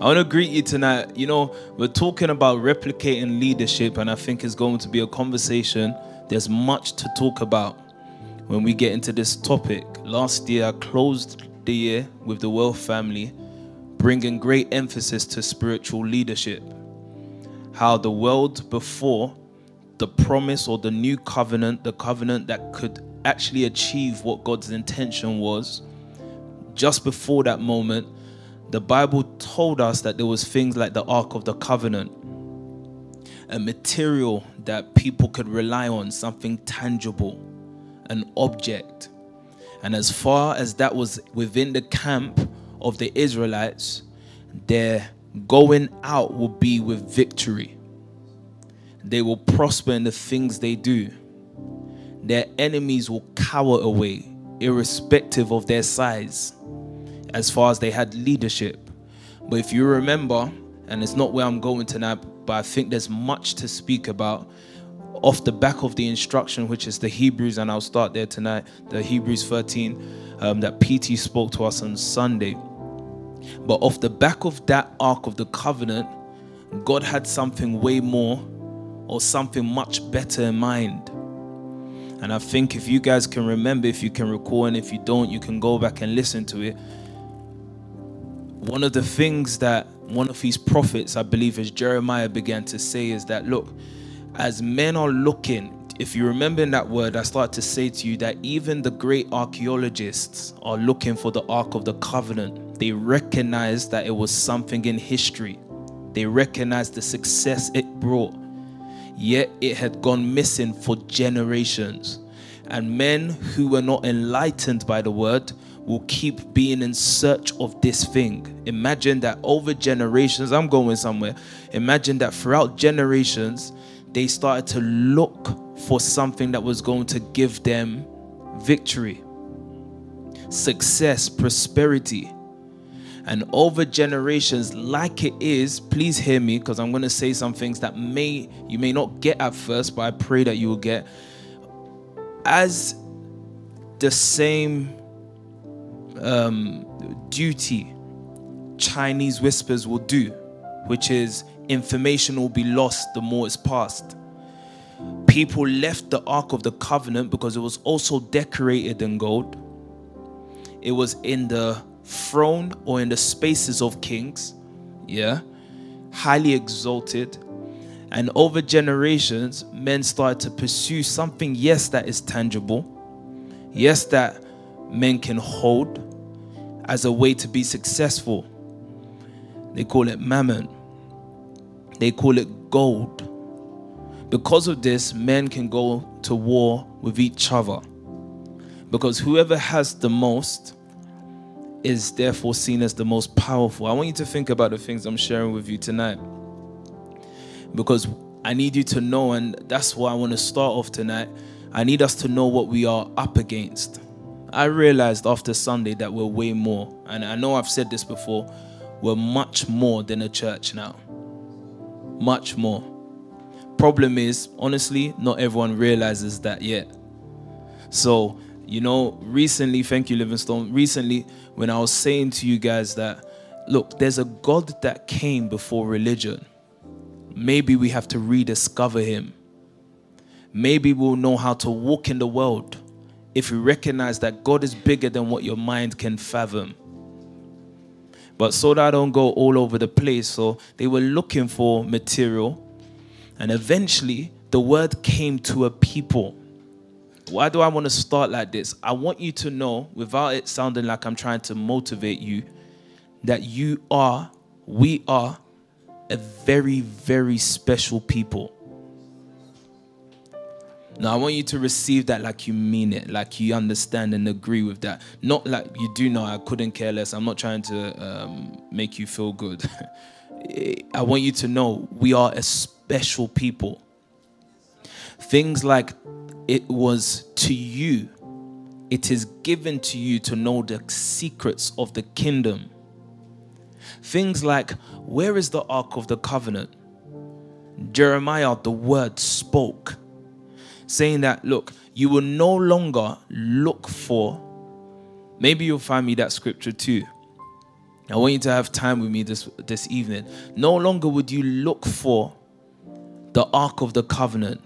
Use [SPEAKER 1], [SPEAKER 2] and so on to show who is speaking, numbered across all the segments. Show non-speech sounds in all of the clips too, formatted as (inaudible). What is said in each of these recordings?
[SPEAKER 1] I want to greet you tonight. You know, we're talking about replicating leadership, and I think it's going to be a conversation. There's much to talk about when we get into this topic. Last year, I closed the year with the Wealth family, bringing great emphasis to spiritual leadership. How the world before the promise or the new covenant, the covenant that could actually achieve what God's intention was, just before that moment, the Bible told us that there was things like the Ark of the Covenant, a material that people could rely on, something tangible, an object. And as far as that was within the camp of the Israelites, their going out will be with victory. They will prosper in the things they do. Their enemies will cower away, irrespective of their size, as far as they had leadership. But if you remember, and it's not where I'm going tonight, but I think there's much to speak about off the back of the instruction, which is the Hebrews, and I'll start there tonight, the Hebrews 13 um, that PT spoke to us on Sunday. But off the back of that Ark of the Covenant, God had something way more or something much better in mind. And I think if you guys can remember, if you can recall, and if you don't, you can go back and listen to it. One of the things that one of these prophets, I believe, as Jeremiah began to say, is that look, as men are looking, if you remember in that word, I start to say to you that even the great archaeologists are looking for the Ark of the Covenant. They recognize that it was something in history, they recognize the success it brought yet it had gone missing for generations. And men who were not enlightened by the word will keep being in search of this thing. Imagine that over generations, I'm going somewhere. Imagine that throughout generations, they started to look for something that was going to give them victory, success, prosperity. And over generations, like it is, please hear me because I'm going to say some things that may you may not get at first, but I pray that you will get. As the same um, duty Chinese whispers will do, which is information will be lost the more it's passed. People left the Ark of the Covenant because it was also decorated in gold. It was in the throne or in the spaces of kings, yeah, highly exalted. And over generations, men started to pursue something, yes, that is tangible, yes, that men can hold as a way to be successful. They call it mammon, they call it gold. Because of this, men can go to war with each other. Because whoever has the most is therefore seen as the most powerful. I want you to think about the things I'm sharing with you tonight. Because I need you to know, and that's why I want to start off tonight. I need us to know what we are up against. I realized after Sunday that we're way more, and I know I've said this before, we're much more than a church now. Much more. Problem is, honestly, not everyone realizes that yet. So you know, recently, thank you, Livingstone. Recently, when I was saying to you guys that, look, there's a God that came before religion. Maybe we have to rediscover him. Maybe we'll know how to walk in the world if you recognize that God is bigger than what your mind can fathom. But so that I don't go all over the place, so they were looking for material, and eventually the word came to a people why do I want to start like this? I want you to know, without it sounding like I'm trying to motivate you, that you are, we are a very, very special people. Now, I want you to receive that like you mean it, like you understand and agree with that. Not like you do know, I couldn't care less. I'm not trying to um, make you feel good. (laughs) I want you to know we are a special people. Things like it was to you, it is given to you to know the secrets of the kingdom. Things like, where is the Ark of the Covenant? Jeremiah, the word spoke, saying that, look, you will no longer look for, maybe you'll find me that scripture too. I want you to have time with me this this evening. No longer would you look for the Ark of the Covenant,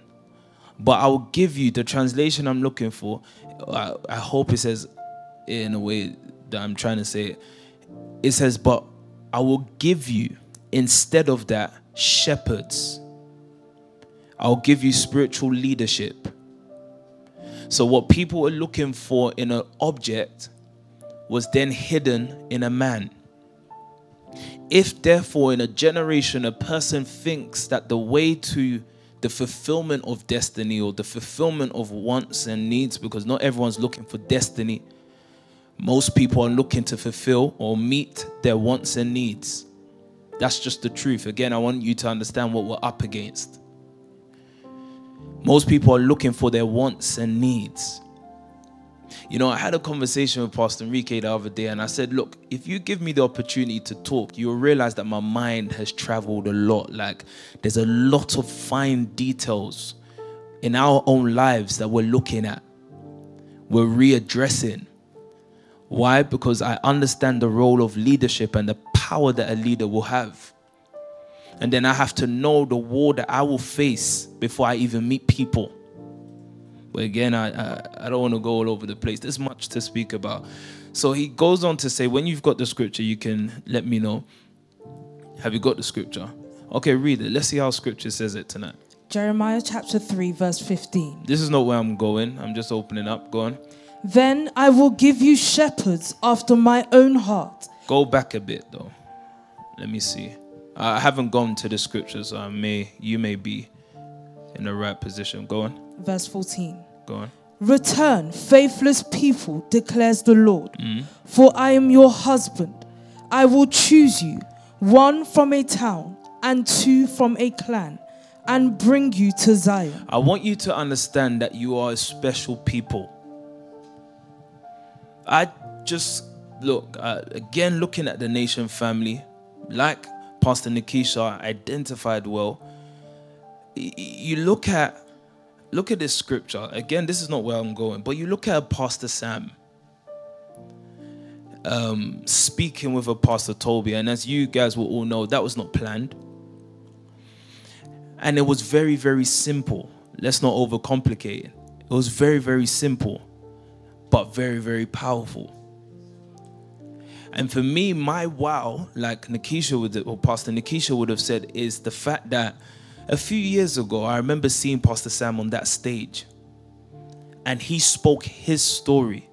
[SPEAKER 1] but I will give you the translation I'm looking for. I, I hope it says in a way that I'm trying to say it. It says, but I will give you instead of that shepherds. I'll give you spiritual leadership. So, what people were looking for in an object was then hidden in a man. If, therefore, in a generation, a person thinks that the way to the fulfillment of destiny or the fulfillment of wants and needs, because not everyone's looking for destiny, most people are looking to fulfill or meet their wants and needs. That's just the truth. Again, I want you to understand what we're up against. Most people are looking for their wants and needs. You know, I had a conversation with Pastor Enrique the other day, and I said, Look, if you give me the opportunity to talk, you'll realize that my mind has traveled a lot. Like, there's a lot of fine details in our own lives that we're looking at, we're readdressing. Why? Because I understand the role of leadership and the power that a leader will have. And then I have to know the war that I will face before I even meet people. But again, I, I, I don't want to go all over the place. There's much to speak about. So he goes on to say, when you've got the scripture, you can let me know. Have you got the scripture? Okay, read it. Let's see how scripture says it tonight.
[SPEAKER 2] Jeremiah chapter 3, verse 15.
[SPEAKER 1] This is not where I'm going. I'm just opening up. Go on.
[SPEAKER 2] Then I will give you shepherds after my own heart.
[SPEAKER 1] Go back a bit though. Let me see. I haven't gone to the scriptures. So I may you may be in the right position. Go on.
[SPEAKER 2] Verse 14.
[SPEAKER 1] Go on.
[SPEAKER 2] Return, faithless people, declares the Lord.
[SPEAKER 1] Mm.
[SPEAKER 2] For I am your husband. I will choose you, one from a town and two from a clan, and bring you to Zion.
[SPEAKER 1] I want you to understand that you are a special people. I just look uh, again looking at the nation family, like Pastor Nikisha identified well. You look at look at this scripture again. This is not where I'm going, but you look at Pastor Sam um, speaking with a Pastor Toby, and as you guys will all know, that was not planned, and it was very very simple. Let's not overcomplicate it. It was very very simple, but very very powerful. And for me, my wow, like Nikisha would, or Pastor Nikisha would have said, is the fact that a few years ago, I remember seeing Pastor Sam on that stage, and he spoke his story.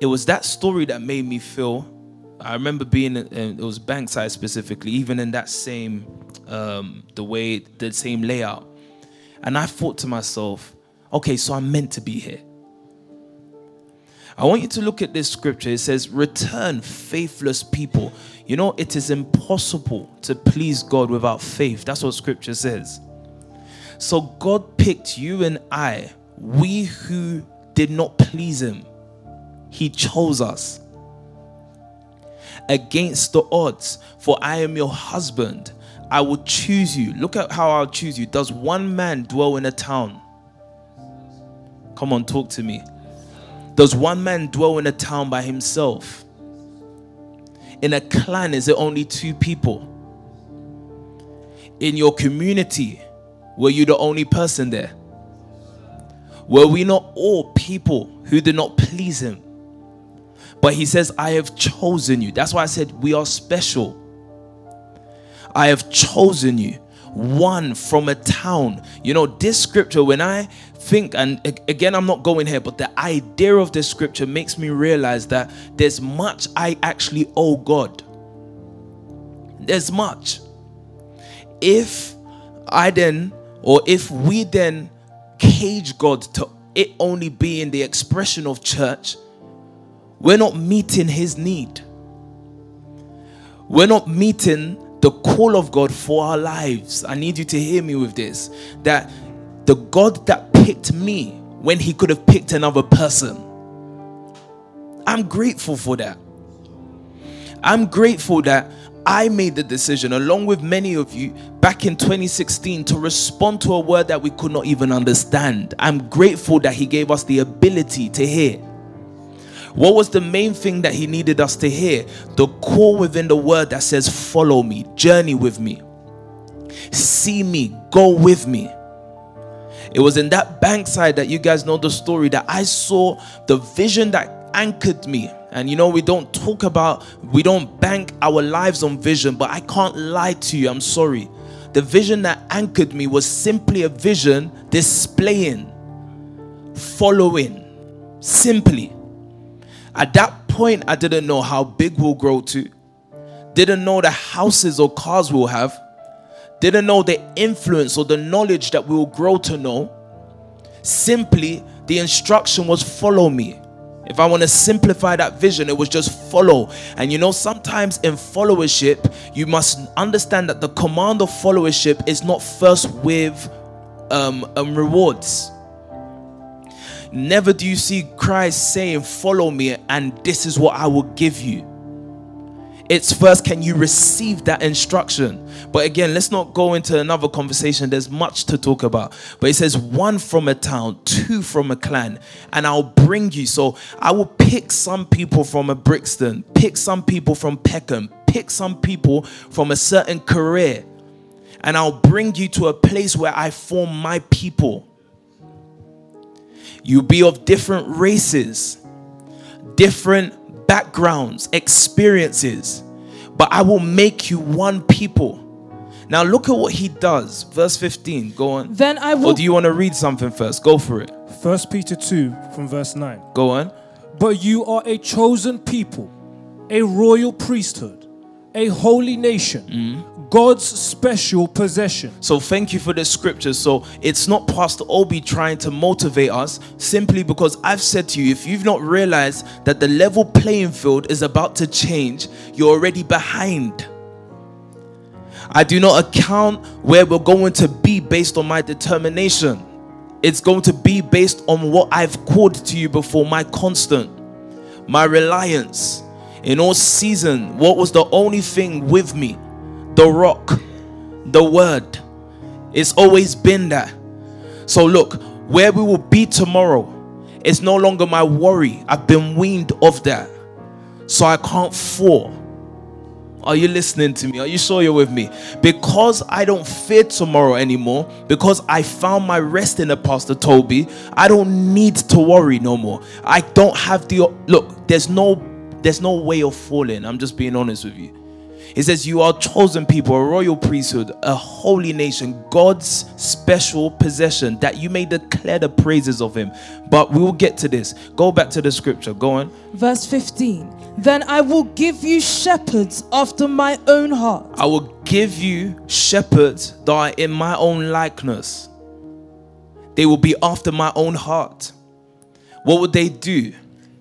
[SPEAKER 1] It was that story that made me feel. I remember being, in, it was Bankside specifically, even in that same, um, the way, the same layout. And I thought to myself, okay, so I'm meant to be here. I want you to look at this scripture. It says, Return, faithless people. You know, it is impossible to please God without faith. That's what scripture says. So God picked you and I, we who did not please Him. He chose us against the odds. For I am your husband. I will choose you. Look at how I'll choose you. Does one man dwell in a town? Come on, talk to me. Does one man dwell in a town by himself? In a clan, is it only two people? In your community, were you the only person there? Were we not all people who did not please him? But he says, I have chosen you. That's why I said we are special. I have chosen you, one from a town. You know, this scripture, when I think, and again, I'm not going here, but the idea of this scripture makes me realize that there's much I actually owe God. There's much. If I then, or if we then cage God to it only being the expression of church, we're not meeting his need. We're not meeting the call of God for our lives. I need you to hear me with this that the God that picked me when he could have picked another person. I'm grateful for that. I'm grateful that I made the decision, along with many of you, back in 2016 to respond to a word that we could not even understand. I'm grateful that He gave us the ability to hear. What was the main thing that he needed us to hear? The core within the word that says, Follow me, journey with me, see me, go with me. It was in that bankside that you guys know the story that I saw the vision that anchored me. And you know, we don't talk about, we don't bank our lives on vision, but I can't lie to you. I'm sorry. The vision that anchored me was simply a vision displaying, following, simply. At that point, I didn't know how big we'll grow to, didn't know the houses or cars we'll have, didn't know the influence or the knowledge that we will grow to know. Simply, the instruction was follow me. If I want to simplify that vision, it was just follow. And you know, sometimes in followership, you must understand that the command of followership is not first with um, um, rewards. Never do you see Christ saying, Follow me, and this is what I will give you. It's first, can you receive that instruction? But again, let's not go into another conversation. There's much to talk about. But it says, one from a town, two from a clan, and I'll bring you. So I will pick some people from a Brixton, pick some people from Peckham, pick some people from a certain career, and I'll bring you to a place where I form my people. You'll be of different races, different backgrounds, experiences, but I will make you one people. Now look at what he does. Verse 15. Go on.
[SPEAKER 2] Then I will.
[SPEAKER 1] Or do you want to read something first? Go for it.
[SPEAKER 3] First Peter 2 from verse 9.
[SPEAKER 1] Go on.
[SPEAKER 3] But you are a chosen people, a royal priesthood, a holy nation, God's special possession.
[SPEAKER 1] So thank you for the scripture. So it's not Pastor Obi trying to motivate us simply because I've said to you, if you've not realized that the level playing field is about to change, you're already behind. I do not account where we're going to be based on my determination. It's going to be based on what I've called to you before, my constant, my reliance. In all season, what was the only thing with me? The rock, the word. It's always been that. So look, where we will be tomorrow is no longer my worry. I've been weaned of that. So I can't fall. Are you listening to me? Are you sure you're with me? Because I don't fear tomorrow anymore, because I found my rest in the Pastor Toby, I don't need to worry no more. I don't have the look, there's no there's no way of falling. I'm just being honest with you. It says, You are chosen people, a royal priesthood, a holy nation, God's special possession, that you may declare the praises of Him. But we will get to this. Go back to the scripture. Go on.
[SPEAKER 2] Verse 15. Then I will give you shepherds after my own heart,
[SPEAKER 1] I will give you shepherds that are in my own likeness. They will be after my own heart. What would they do?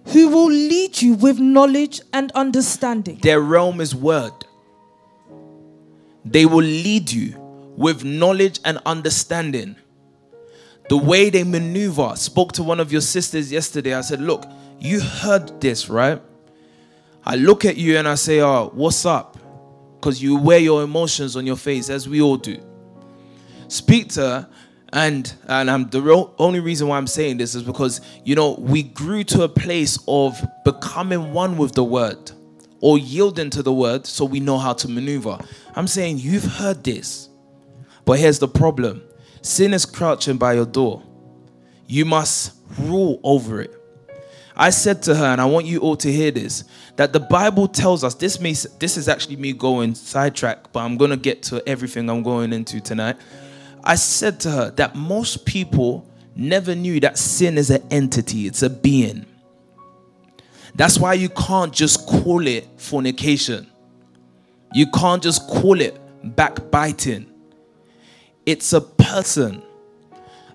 [SPEAKER 2] Who will lead you with knowledge and understanding.
[SPEAKER 1] Their realm is word. They will lead you with knowledge and understanding. The way they maneuver. Spoke to one of your sisters yesterday. I said, Look, you heard this, right? I look at you and I say, Oh, what's up? Because you wear your emotions on your face, as we all do. Speak to her, and and I'm the real, only reason why I'm saying this is because you know we grew to a place of becoming one with the word or yielding to the word so we know how to maneuver. I'm saying you've heard this. But here's the problem. Sin is crouching by your door. You must rule over it. I said to her, and I want you all to hear this, that the Bible tells us this may this is actually me going sidetrack, but I'm gonna get to everything I'm going into tonight. I said to her that most people never knew that sin is an entity, it's a being. That's why you can't just call it fornication. You can't just call it backbiting. It's a person.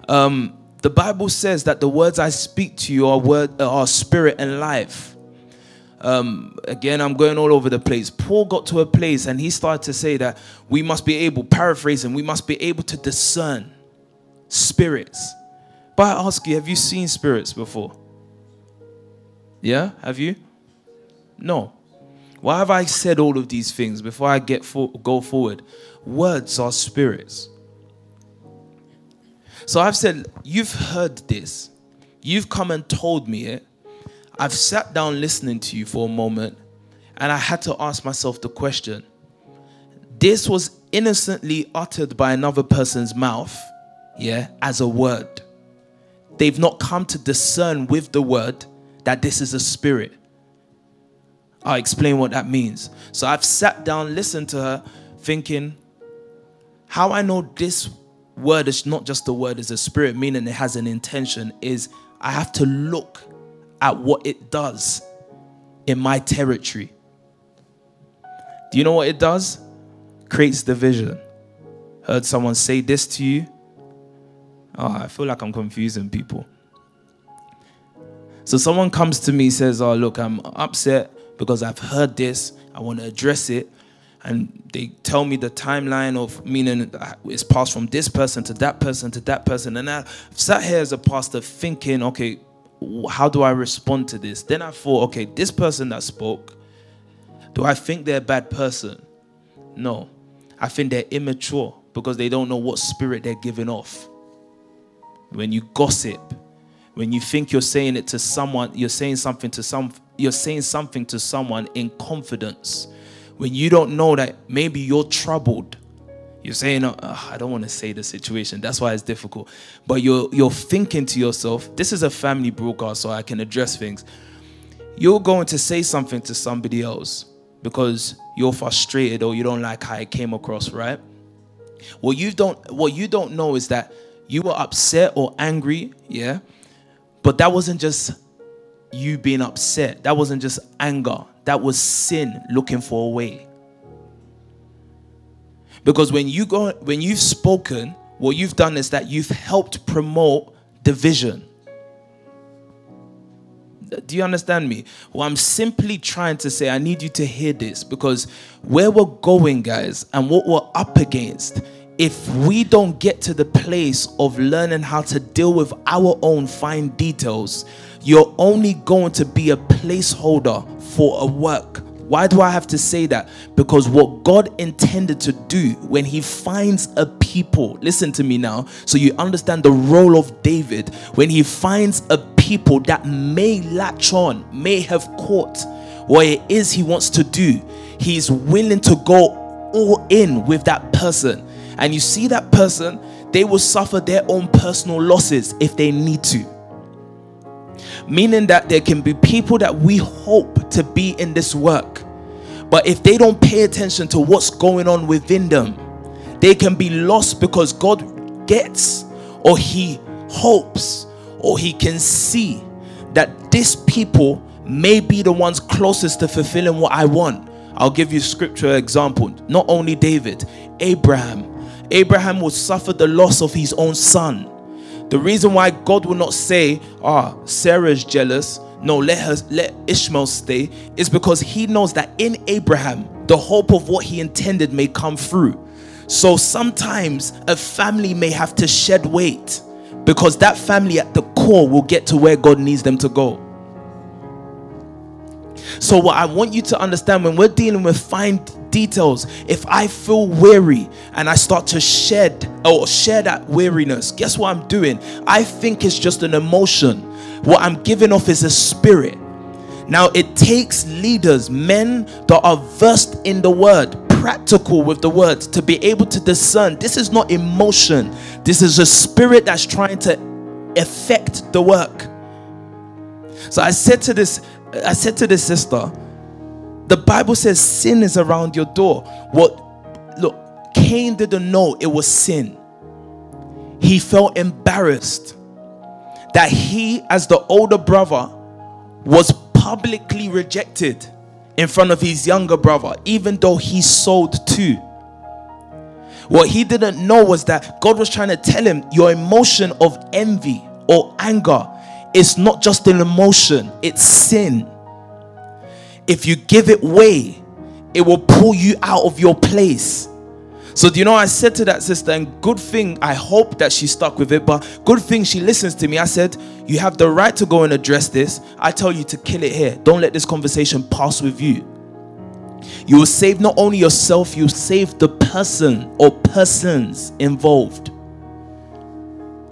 [SPEAKER 1] Um, the Bible says that the words I speak to you are word are spirit and life. Um, again, I'm going all over the place. Paul got to a place and he started to say that we must be able, paraphrasing, we must be able to discern spirits. But I ask you, have you seen spirits before? Yeah, have you? No. Why have I said all of these things before I get for, go forward? Words are spirits. So I've said, you've heard this. You've come and told me it. I've sat down listening to you for a moment and I had to ask myself the question this was innocently uttered by another person's mouth, yeah, as a word. They've not come to discern with the word that this is a spirit. I'll explain what that means. So I've sat down, listened to her, thinking, how I know this word is not just a word, it's a spirit, meaning it has an intention, is I have to look at what it does in my territory. Do you know what it does? Creates division. Heard someone say this to you? Oh, I feel like I'm confusing people. So someone comes to me says, "Oh, look, I'm upset because I've heard this. I want to address it." And they tell me the timeline of meaning it's passed from this person to that person to that person. And I sat here as a pastor thinking, okay, how do I respond to this? Then I thought, okay, this person that spoke, do I think they're a bad person? No. I think they're immature because they don't know what spirit they're giving off. When you gossip, when you think you're saying it to someone, you're saying something to some you're saying something to someone in confidence. When you don't know that maybe you're troubled. You're saying, oh, I don't want to say the situation. That's why it's difficult. But you're you're thinking to yourself, this is a family broadcast, so I can address things. You're going to say something to somebody else because you're frustrated or you don't like how it came across, right? What you don't what you don't know is that you were upset or angry, yeah? But that wasn't just you being upset. That wasn't just anger. That was sin looking for a way. Because when you go when you've spoken, what you've done is that you've helped promote division. Do you understand me? Well, I'm simply trying to say, I need you to hear this because where we're going, guys, and what we're up against, if we don't get to the place of learning how to deal with our own fine details, you're only going to be a placeholder for a work. Why do I have to say that? Because what God intended to do when He finds a people, listen to me now, so you understand the role of David, when He finds a people that may latch on, may have caught what it is He wants to do, He's willing to go all in with that person. And you see that person, they will suffer their own personal losses if they need to meaning that there can be people that we hope to be in this work, but if they don't pay attention to what's going on within them, they can be lost because God gets or He hopes or He can see that these people may be the ones closest to fulfilling what I want. I'll give you scripture example. Not only David, Abraham. Abraham would suffer the loss of his own son the reason why God will not say, ah, Sarah's jealous, no, let her let Ishmael stay, is because he knows that in Abraham, the hope of what he intended may come through. So sometimes a family may have to shed weight because that family at the core will get to where God needs them to go. So, what I want you to understand when we're dealing with fine details, if I feel weary and I start to shed or share that weariness, guess what I'm doing? I think it's just an emotion. What I'm giving off is a spirit. Now, it takes leaders, men that are versed in the word, practical with the word, to be able to discern this is not emotion, this is a spirit that's trying to affect the work. So I said to this, I said to this sister, the Bible says sin is around your door. What look, Cain didn't know it was sin. He felt embarrassed that he, as the older brother, was publicly rejected in front of his younger brother, even though he sold too. What he didn't know was that God was trying to tell him your emotion of envy or anger is not just an emotion, it's sin if you give it way, it will pull you out of your place. So, do you know, I said to that sister, and good thing, I hope that she stuck with it, but good thing she listens to me. I said, You have the right to go and address this. I tell you to kill it here. Don't let this conversation pass with you. You will save not only yourself, you save the person or persons involved.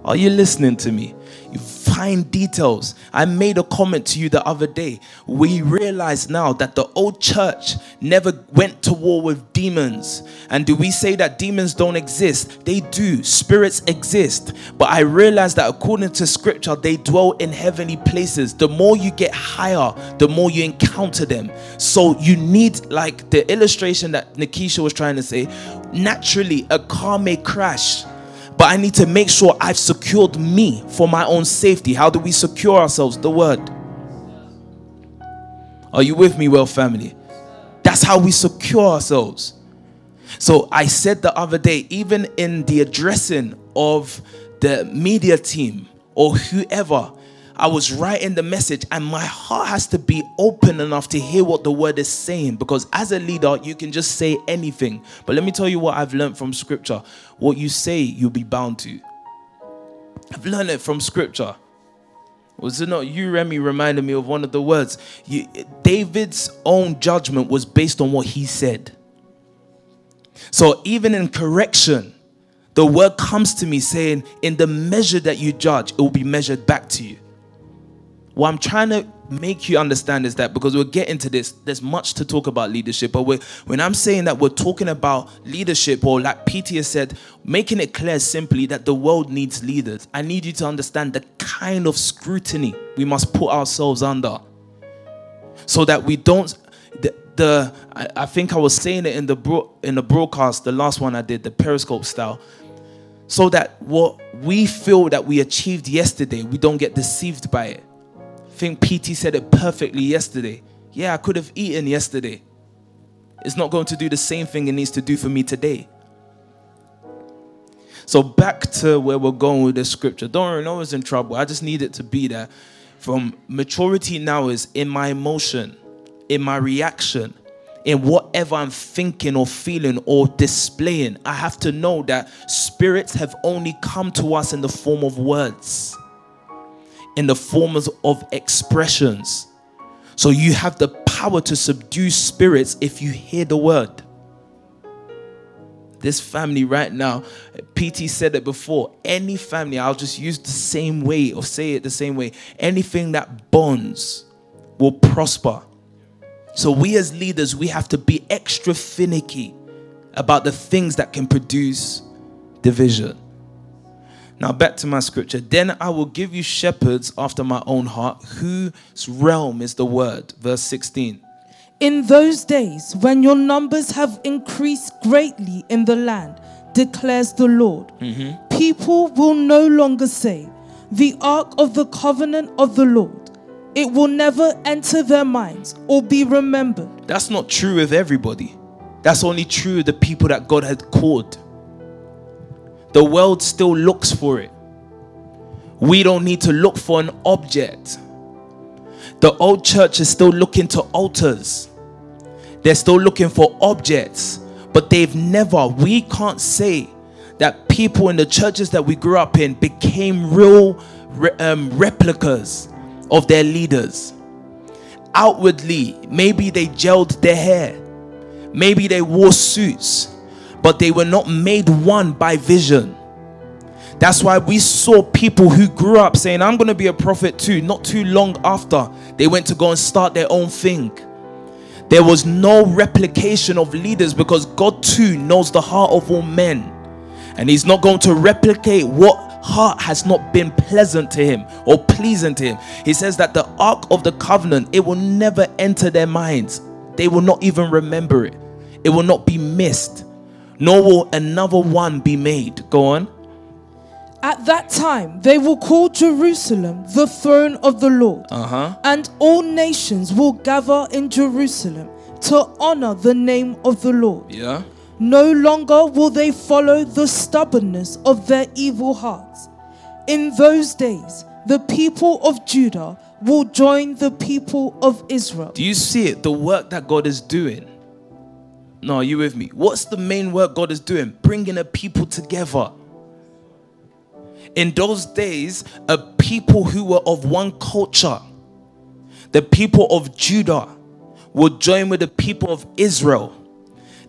[SPEAKER 1] Are you listening to me? Fine details. I made a comment to you the other day. We realize now that the old church never went to war with demons. And do we say that demons don't exist? They do. Spirits exist. But I realize that according to scripture, they dwell in heavenly places. The more you get higher, the more you encounter them. So you need, like the illustration that Nikisha was trying to say, naturally, a car may crash but I need to make sure I've secured me for my own safety. How do we secure ourselves? The word. Are you with me, well, family? That's how we secure ourselves. So I said the other day, even in the addressing of the media team or whoever, I was writing the message, and my heart has to be open enough to hear what the word is saying. Because as a leader, you can just say anything. But let me tell you what I've learned from scripture what you say, you'll be bound to. I've learned it from scripture. Was it not you, Remy, reminded me of one of the words? You, David's own judgment was based on what he said. So even in correction, the word comes to me saying, in the measure that you judge, it will be measured back to you. What I'm trying to make you understand is that because we'll get into this, there's much to talk about leadership. But when I'm saying that we're talking about leadership, or like has said, making it clear simply that the world needs leaders, I need you to understand the kind of scrutiny we must put ourselves under so that we don't. The, the I, I think I was saying it in the bro, in the broadcast, the last one I did, the Periscope style, so that what we feel that we achieved yesterday, we don't get deceived by it think PT said it perfectly yesterday. Yeah, I could have eaten yesterday. It's not going to do the same thing it needs to do for me today. So back to where we're going with the scripture. Don't worry, no one's in trouble. I just need it to be there. From maturity now is in my emotion, in my reaction, in whatever I'm thinking or feeling or displaying. I have to know that spirits have only come to us in the form of words in the forms of expressions. So you have the power to subdue spirits if you hear the word. This family right now, PT said it before. Any family, I'll just use the same way or say it the same way. Anything that bonds will prosper. So we as leaders, we have to be extra finicky about the things that can produce division. Now, back to my scripture. Then I will give you shepherds after my own heart, whose realm is the word. Verse 16.
[SPEAKER 2] In those days, when your numbers have increased greatly in the land, declares the Lord, mm-hmm. people will no longer say, The ark of the covenant of the Lord. It will never enter their minds or be remembered.
[SPEAKER 1] That's not true of everybody. That's only true of the people that God had called. The world still looks for it. We don't need to look for an object. The old church is still looking to altars. They're still looking for objects, but they've never, we can't say that people in the churches that we grew up in became real um, replicas of their leaders. Outwardly, maybe they gelled their hair, maybe they wore suits, but they were not made one by vision. That's why we saw people who grew up saying, I'm going to be a prophet too, not too long after they went to go and start their own thing. There was no replication of leaders because God too knows the heart of all men. And He's not going to replicate what heart has not been pleasant to Him or pleasing to Him. He says that the ark of the covenant, it will never enter their minds. They will not even remember it, it will not be missed nor will another one be made. Go on.
[SPEAKER 2] At that time, they will call Jerusalem the throne of the Lord, uh-huh. and all nations will gather in Jerusalem to honor the name of the Lord.
[SPEAKER 1] Yeah.
[SPEAKER 2] No longer will they follow the stubbornness of their evil hearts. In those days, the people of Judah will join the people of Israel.
[SPEAKER 1] Do you see it? The work that God is doing no, are you with me? What's the main work God is doing? Bringing a people together. In those days, a people who were of one culture, the people of Judah, would join with the people of Israel.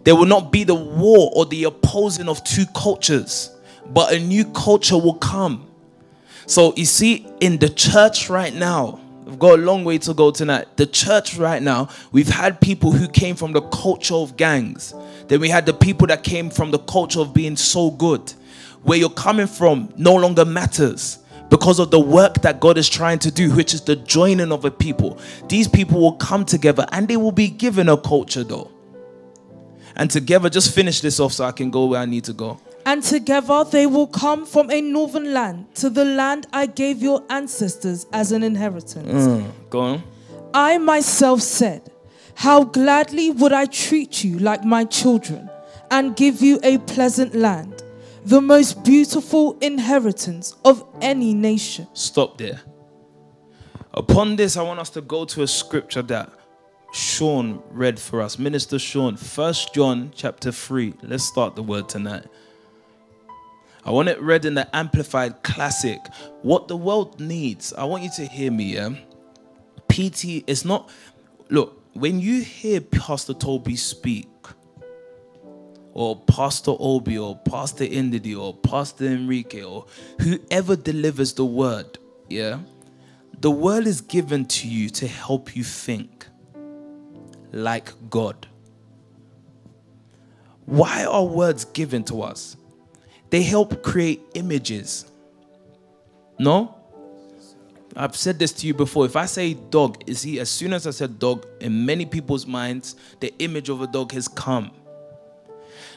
[SPEAKER 1] There will not be the war or the opposing of two cultures, but a new culture will come. So you see, in the church right now, we've got a long way to go tonight. The church right now, we've had people who came from the culture of gangs. Then we had the people that came from the culture of being so good. Where you're coming from no longer matters because of the work that God is trying to do, which is the joining of a people. These people will come together and they will be given a culture though. And together, just finish this off so I can go where I need to go.
[SPEAKER 2] And together they will come from a northern land to the land I gave your ancestors as an inheritance.
[SPEAKER 1] Mm, go on.
[SPEAKER 2] I myself said, How gladly would I treat you like my children and give you a pleasant land, the most beautiful inheritance of any nation.
[SPEAKER 1] Stop there. Upon this, I want us to go to a scripture that Sean read for us. Minister Sean, First John chapter 3. Let's start the word tonight. I want it read in the Amplified Classic. What the world needs. I want you to hear me, yeah? PT is not. Look, when you hear Pastor Toby speak, or Pastor Obi, or Pastor Indidi, or Pastor Enrique, or whoever delivers the word, yeah? The word is given to you to help you think like God. Why are words given to us? They help create images. No? I've said this to you before. If I say dog, you see, as soon as I said dog, in many people's minds, the image of a dog has come.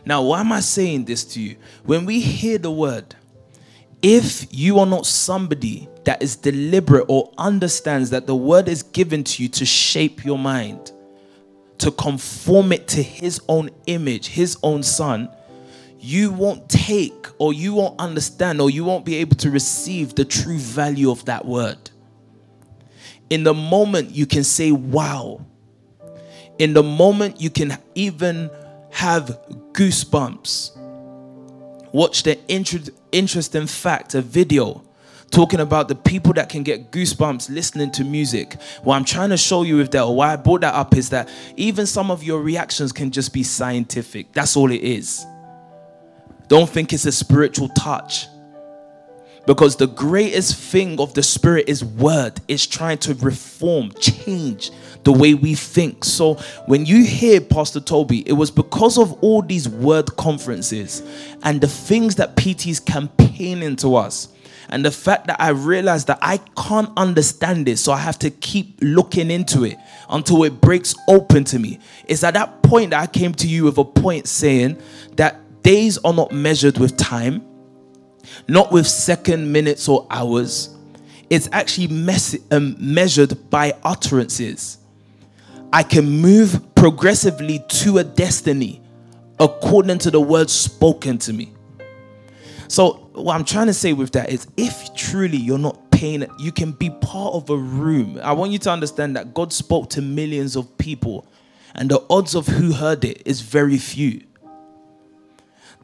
[SPEAKER 1] Now, why am I saying this to you? When we hear the word, if you are not somebody that is deliberate or understands that the word is given to you to shape your mind, to conform it to his own image, his own son, you won't take or you won't understand or you won't be able to receive the true value of that word. In the moment, you can say, Wow. In the moment, you can even have goosebumps. Watch the inter- interesting fact, a video talking about the people that can get goosebumps listening to music. What I'm trying to show you with that, or why I brought that up, is that even some of your reactions can just be scientific. That's all it is. Don't think it's a spiritual touch. Because the greatest thing of the spirit is word. It's trying to reform, change the way we think. So when you hear Pastor Toby, it was because of all these word conferences and the things that PT's campaigning to us. And the fact that I realized that I can't understand this, so I have to keep looking into it until it breaks open to me. It's at that point that I came to you with a point saying that days are not measured with time, not with second, minutes, or hours. It's actually mes- um, measured by utterances. I can move progressively to a destiny according to the words spoken to me. So, what I'm trying to say with that is if truly you're not paying, you can be part of a room. I want you to understand that God spoke to millions of people, and the odds of who heard it is very few.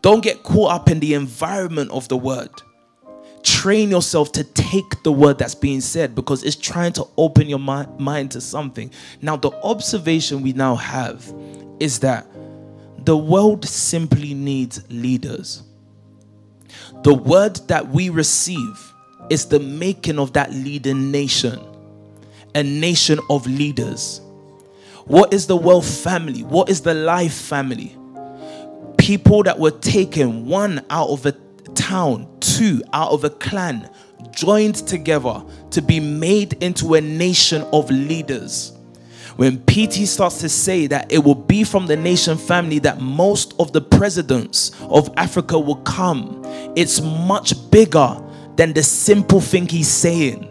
[SPEAKER 1] Don't get caught up in the environment of the word. Train yourself to take the word that's being said because it's trying to open your mi- mind to something. Now, the observation we now have is that the world simply needs leaders. The word that we receive is the making of that leading nation, a nation of leaders. What is the wealth family? What is the life family? People that were taken one out of a town, two out of a clan, joined together to be made into a nation of leaders. When PT starts to say that it will be from the nation family that most of the presidents of Africa will come, it's much bigger than the simple thing he's saying.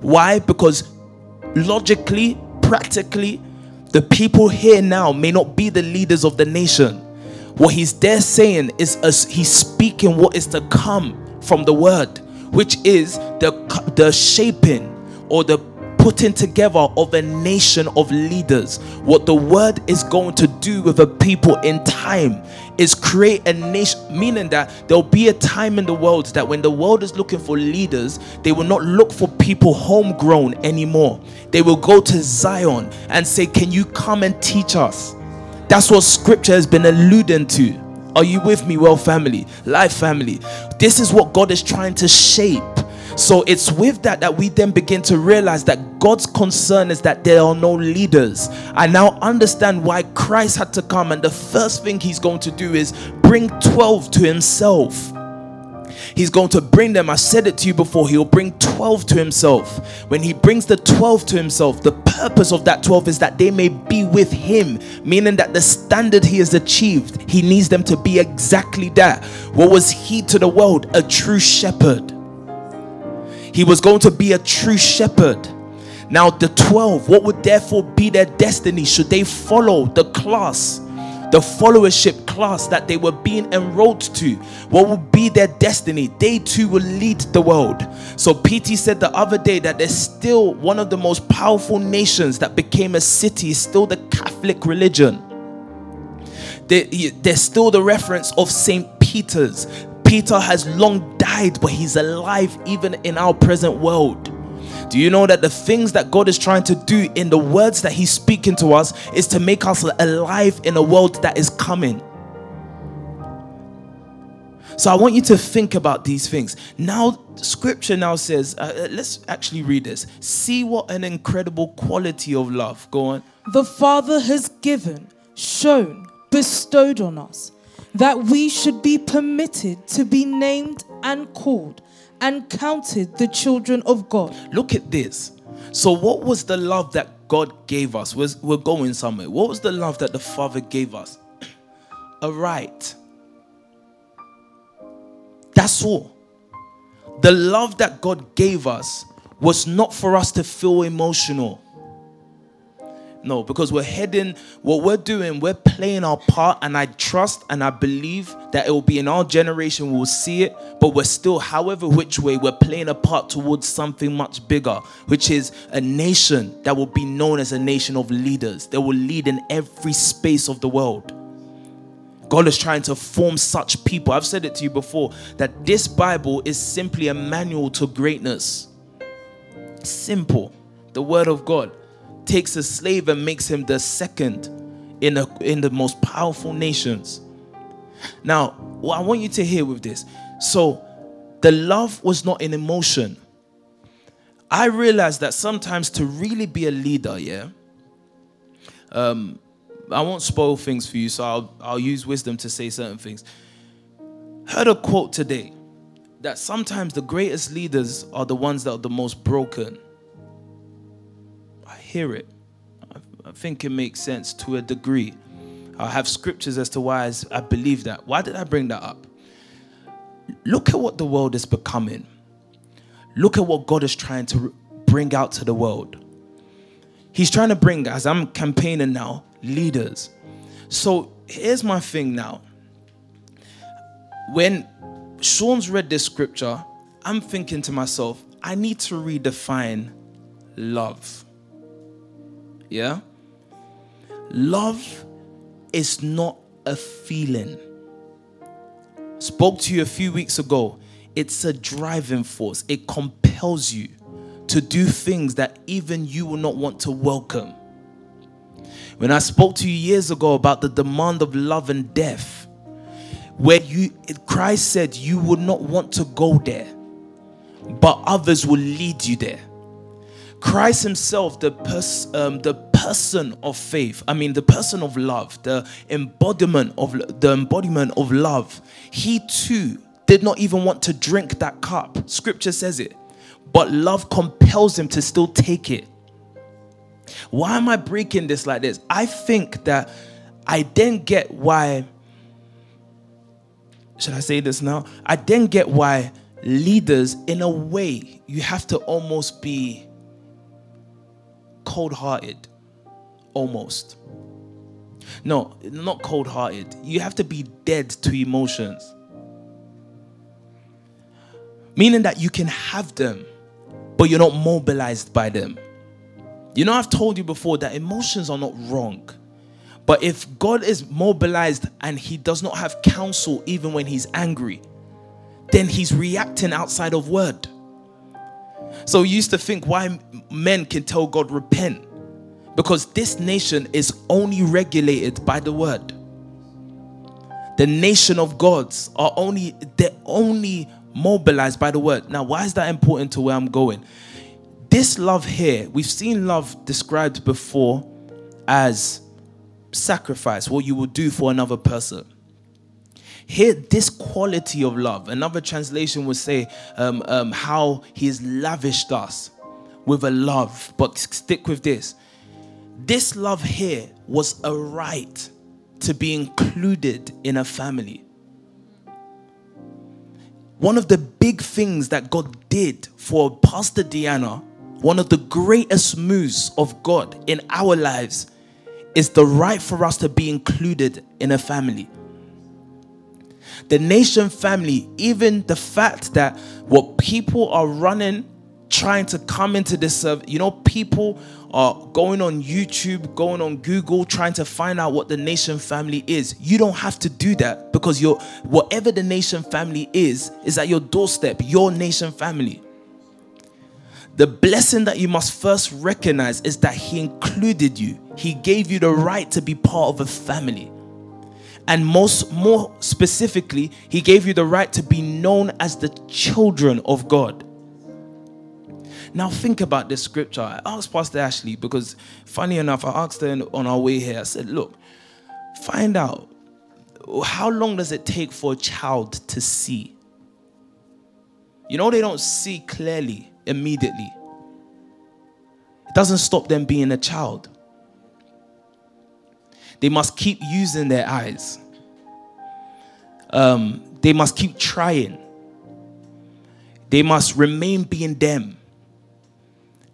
[SPEAKER 1] Why? Because logically, practically, the people here now may not be the leaders of the nation. What he's there saying is as he's speaking what is to come from the word, which is the the shaping or the putting together of a nation of leaders. What the word is going to do with a people in time is create a nation, meaning that there'll be a time in the world that when the world is looking for leaders, they will not look for people homegrown anymore. They will go to Zion and say, Can you come and teach us? That's what scripture has been alluding to. Are you with me, well, family, life family? This is what God is trying to shape. So it's with that that we then begin to realize that God's concern is that there are no leaders. I now understand why Christ had to come, and the first thing he's going to do is bring 12 to himself. He's going to bring them. I said it to you before. He'll bring 12 to himself. When he brings the 12 to himself, the purpose of that 12 is that they may be with him, meaning that the standard he has achieved, he needs them to be exactly that. What was he to the world? A true shepherd. He was going to be a true shepherd. Now, the 12, what would therefore be their destiny? Should they follow the class? The followership class that they were being enrolled to. What would be their destiny? They too will lead the world. So, PT said the other day that there's still one of the most powerful nations that became a city, still the Catholic religion. there's still the reference of St. Peter's. Peter has long died, but he's alive even in our present world. Do you know that the things that God is trying to do in the words that He's speaking to us is to make us alive in a world that is coming? So I want you to think about these things. Now, scripture now says, uh, uh, let's actually read this. See what an incredible quality of love. Go on.
[SPEAKER 2] The Father has given, shown, bestowed on us that we should be permitted to be named and called and counted the children of God.
[SPEAKER 1] Look at this. So, what was the love that God gave us? We're going somewhere. What was the love that the Father gave us? A right. That's all. The love that God gave us was not for us to feel emotional. No, because we're heading, what we're doing, we're playing our part, and I trust and I believe that it will be in our generation, we'll see it, but we're still, however, which way, we're playing a part towards something much bigger, which is a nation that will be known as a nation of leaders that will lead in every space of the world. God is trying to form such people. I've said it to you before that this Bible is simply a manual to greatness. Simple. The Word of God takes a slave and makes him the second in, a, in the most powerful nations. Now, what I want you to hear with this so, the love was not an emotion. I realized that sometimes to really be a leader, yeah, um, I won't spoil things for you, so I'll, I'll use wisdom to say certain things. Heard a quote today that sometimes the greatest leaders are the ones that are the most broken hear it. I think it makes sense to a degree. I have scriptures as to why I believe that. Why did I bring that up? Look at what the world is becoming. Look at what God is trying to bring out to the world. He's trying to bring, as I'm campaigning now, leaders. So here's my thing now. When Sean's read this scripture, I'm thinking to myself, I need to redefine love. Yeah? Love is not a feeling. Spoke to you a few weeks ago. It's a driving force. It compels you to do things that even you will not want to welcome. When I spoke to you years ago about the demand of love and death, where you Christ said you would not want to go there, but others will lead you there. Christ Himself, the, pers- um, the person of faith, I mean, the person of love, the embodiment of the embodiment of love, He too did not even want to drink that cup. Scripture says it, but love compels him to still take it. Why am I breaking this like this? I think that I then get why. Should I say this now? I then get why leaders, in a way, you have to almost be cold hearted. Almost. No, not cold hearted. You have to be dead to emotions. Meaning that you can have them, but you're not mobilized by them. You know, I've told you before that emotions are not wrong. But if God is mobilized and he does not have counsel even when he's angry, then he's reacting outside of word. So you used to think why men can tell God repent because this nation is only regulated by the word. The nation of gods are only they're only mobilized by the word. Now, why is that important to where I'm going? This love here, we've seen love described before as sacrifice, what you will do for another person. Here, this quality of love, another translation would say um, um, how he has lavished us with a love. But stick with this. This love here was a right to be included in a family. One of the big things that God did for Pastor Diana, one of the greatest moves of God in our lives, is the right for us to be included in a family. The nation family, even the fact that what people are running, trying to come into this, uh, you know, people are going on YouTube, going on Google, trying to find out what the nation family is. You don't have to do that because your whatever the nation family is, is at your doorstep, your nation family. The blessing that you must first recognize is that He included you. He gave you the right to be part of a family. And most more specifically, He gave you the right to be known as the children of God. Now think about this scripture. I asked Pastor Ashley because, funny enough, I asked her on our way here. I said, "Look, find out how long does it take for a child to see? You know, they don't see clearly immediately. It doesn't stop them being a child. They must keep using their eyes. Um, they must keep trying. They must remain being them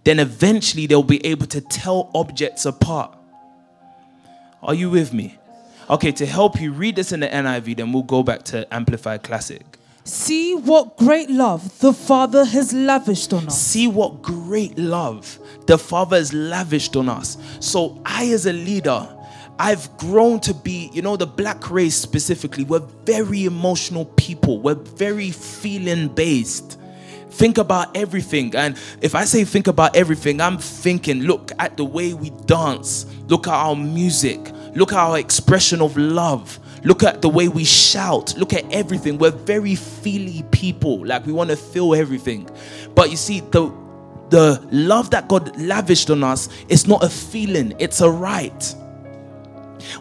[SPEAKER 1] then eventually they'll be able to tell objects apart. Are you with me? Okay, to help you read this in the NIV, then we'll go back to Amplified Classic.
[SPEAKER 2] See what great love the Father has lavished on us.
[SPEAKER 1] See what great love the Father has lavished on us. So, I, as a leader, I've grown to be, you know, the black race specifically, we're very emotional people, we're very feeling based. Think about everything. And if I say think about everything, I'm thinking, look at the way we dance, look at our music, look at our expression of love. Look at the way we shout. Look at everything. We're very feely people. Like we want to feel everything. But you see, the the love that God lavished on us is not a feeling, it's a right.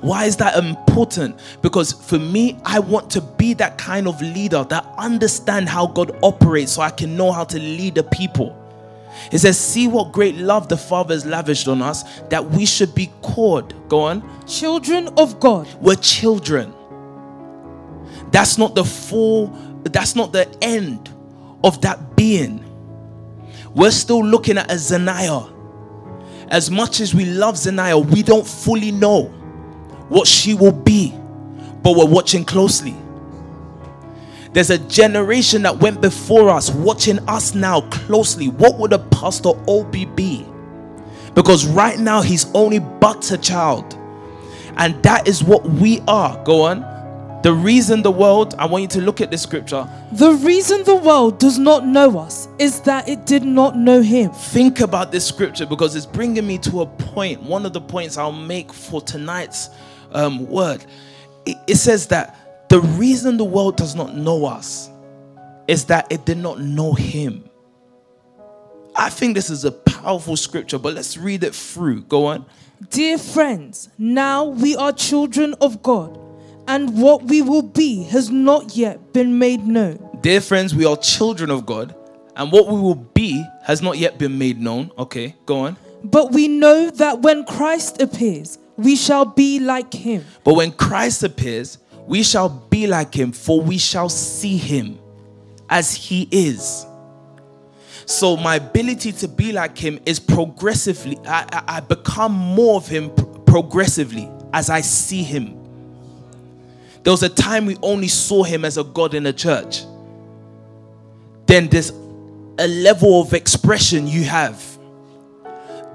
[SPEAKER 1] Why is that important? Because for me, I want to be that kind of leader that understand how God operates so I can know how to lead the people. It says, See what great love the Father has lavished on us that we should be called. Go on.
[SPEAKER 2] Children of God.
[SPEAKER 1] We're children. That's not the full, that's not the end of that being. We're still looking at a Zanaya. As much as we love Zanaya, we don't fully know what she will be, but we're watching closely. There's a generation that went before us watching us now closely. What would a pastor Obi be? Because right now he's only but a child. And that is what we are. Go on. The reason the world, I want you to look at this scripture.
[SPEAKER 2] The reason the world does not know us is that it did not know him.
[SPEAKER 1] Think about this scripture because it's bringing me to a point. One of the points I'll make for tonight's um, word, it, it says that the reason the world does not know us is that it did not know Him. I think this is a powerful scripture, but let's read it through. Go on.
[SPEAKER 2] Dear friends, now we are children of God, and what we will be has not yet been made known.
[SPEAKER 1] Dear friends, we are children of God, and what we will be has not yet been made known. Okay, go on.
[SPEAKER 2] But we know that when Christ appears, we shall be like him.
[SPEAKER 1] But when Christ appears, we shall be like him, for we shall see him as he is. So my ability to be like him is progressively, I, I, I become more of him progressively as I see him. There was a time we only saw him as a God in a church. Then there's a level of expression you have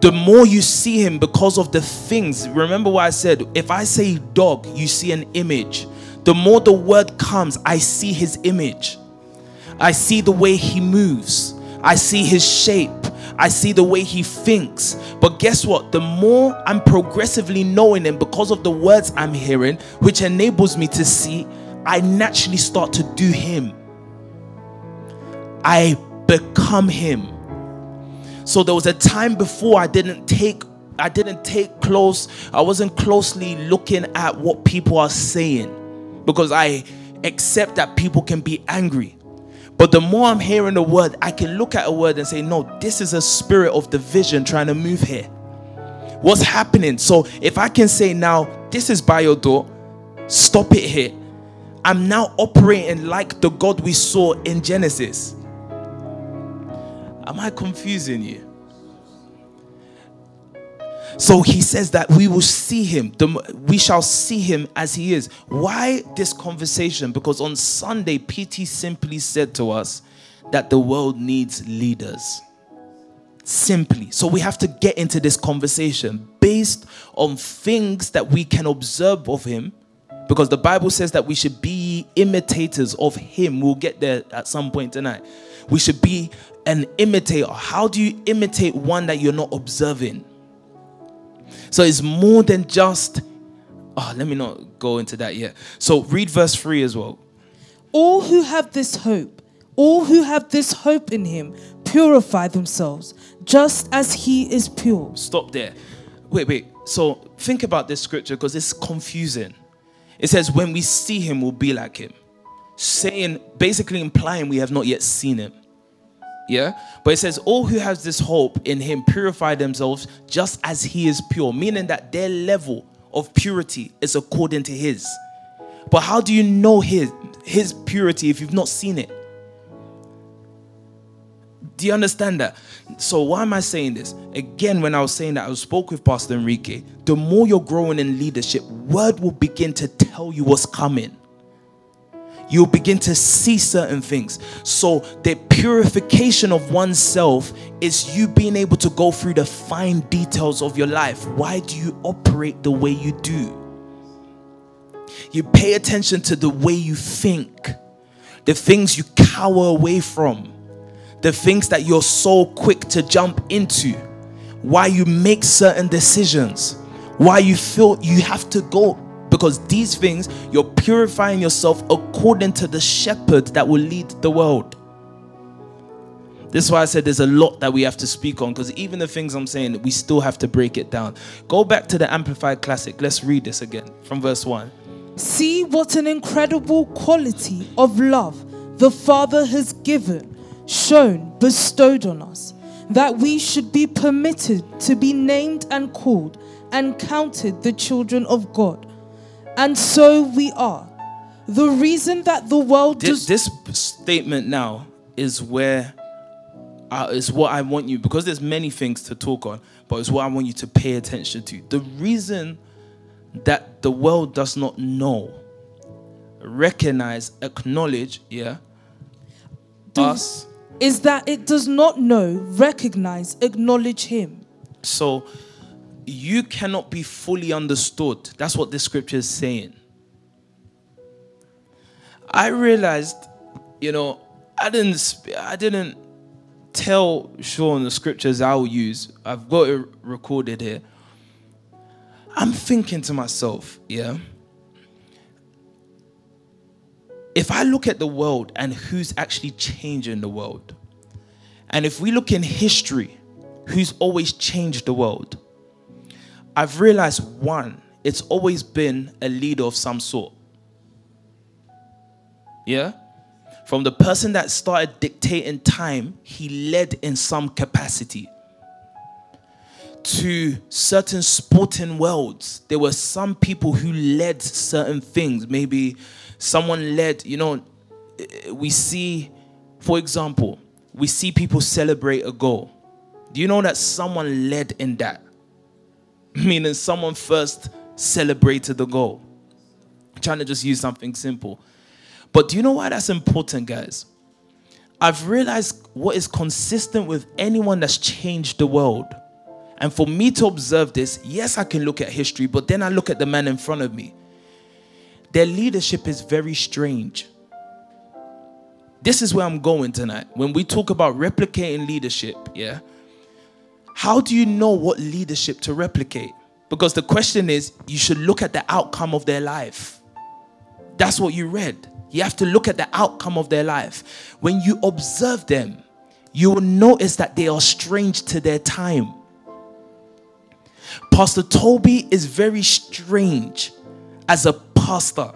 [SPEAKER 1] the more you see him because of the things. Remember what I said? If I say dog, you see an image. The more the word comes, I see his image. I see the way he moves. I see his shape. I see the way he thinks. But guess what? The more I'm progressively knowing him because of the words I'm hearing, which enables me to see, I naturally start to do him. I become him. So there was a time before I didn't take I didn't take close I wasn't closely looking at what people are saying because I accept that people can be angry. But the more I'm hearing the word, I can look at a word and say, no, this is a spirit of division trying to move here. What's happening? So if I can say now, this is by your door, stop it here. I'm now operating like the God we saw in Genesis. Am I confusing you? So he says that we will see him, we shall see him as he is. Why this conversation? Because on Sunday, PT simply said to us that the world needs leaders. Simply. So we have to get into this conversation based on things that we can observe of him. Because the Bible says that we should be imitators of him. We'll get there at some point tonight. We should be an imitator. How do you imitate one that you're not observing? So it's more than just, oh, let me not go into that yet. So read verse 3 as well.
[SPEAKER 2] All who have this hope, all who have this hope in him, purify themselves, just as he is pure.
[SPEAKER 1] Stop there. Wait, wait. So think about this scripture because it's confusing. It says, when we see him, we'll be like him. Saying, basically implying we have not yet seen him. Yeah. But it says, All who has this hope in him purify themselves just as he is pure, meaning that their level of purity is according to his. But how do you know his his purity if you've not seen it? Do you understand that? So why am I saying this? Again, when I was saying that, I spoke with Pastor Enrique. The more you're growing in leadership, word will begin to tell you what's coming you'll begin to see certain things. So, the purification of oneself is you being able to go through the fine details of your life. Why do you operate the way you do? You pay attention to the way you think, the things you cower away from, the things that you're so quick to jump into, why you make certain decisions, why you feel you have to go because these things, you're purifying yourself according to the shepherd that will lead the world. This is why I said there's a lot that we have to speak on because even the things I'm saying, we still have to break it down. Go back to the Amplified Classic. Let's read this again from verse 1.
[SPEAKER 2] See what an incredible quality of love the Father has given, shown, bestowed on us, that we should be permitted to be named and called and counted the children of God. And so we are. The reason that the world
[SPEAKER 1] this, does. This statement now is where. Uh, is what I want you because there's many things to talk on, but it's what I want you to pay attention to. The reason that the world does not know, recognize, acknowledge, yeah, the, us
[SPEAKER 2] is that it does not know, recognize, acknowledge Him.
[SPEAKER 1] So you cannot be fully understood. That's what this scripture is saying. I realized, you know, I didn't, I didn't tell Sean the scriptures I'll use. I've got it recorded here. I'm thinking to myself, yeah. If I look at the world and who's actually changing the world, and if we look in history, who's always changed the world, I've realized one, it's always been a leader of some sort. Yeah? From the person that started dictating time, he led in some capacity. To certain sporting worlds, there were some people who led certain things. Maybe someone led, you know, we see, for example, we see people celebrate a goal. Do you know that someone led in that? Meaning someone first celebrated the goal. I'm trying to just use something simple. But do you know why that's important, guys? I've realized what is consistent with anyone that's changed the world. And for me to observe this, yes, I can look at history, but then I look at the man in front of me. Their leadership is very strange. This is where I'm going tonight. When we talk about replicating leadership, yeah, how do you know what leadership to replicate? Because the question is, you should look at the outcome of their life. That's what you read. You have to look at the outcome of their life. When you observe them, you will notice that they are strange to their time. Pastor Toby is very strange as a pastor.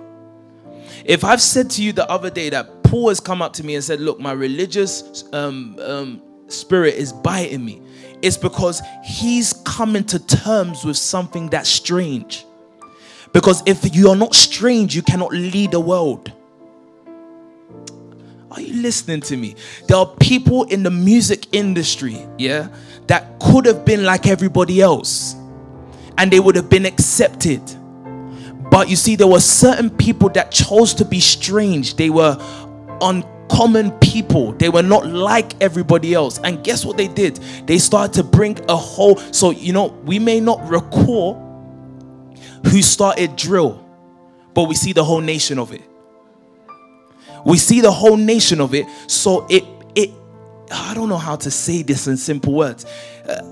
[SPEAKER 1] If I've said to you the other day that Paul has come up to me and said, Look, my religious um, um, spirit is biting me, it's because he's coming to terms with something that's strange. Because if you are not strange, you cannot lead the world. Are you listening to me? There are people in the music industry, yeah, that could have been like everybody else and they would have been accepted. But you see, there were certain people that chose to be strange. They were uncommon people. They were not like everybody else. And guess what they did? They started to bring a whole. So, you know, we may not recall who started drill, but we see the whole nation of it. We see the whole nation of it. So it, it, I don't know how to say this in simple words.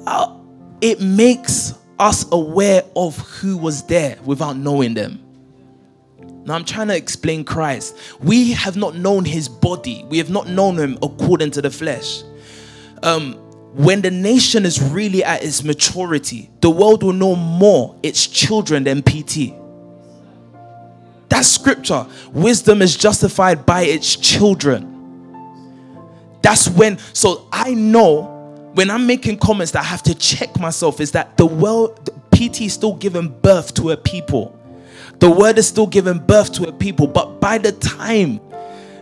[SPEAKER 1] Uh, it makes us aware of who was there without knowing them. Now I'm trying to explain Christ. We have not known his body, we have not known him according to the flesh. Um, when the nation is really at its maturity, the world will know more its children than PT. That's scripture. Wisdom is justified by its children. That's when, so I know when I'm making comments that I have to check myself is that the world, PT is still giving birth to a people. The word is still giving birth to a people. But by the time,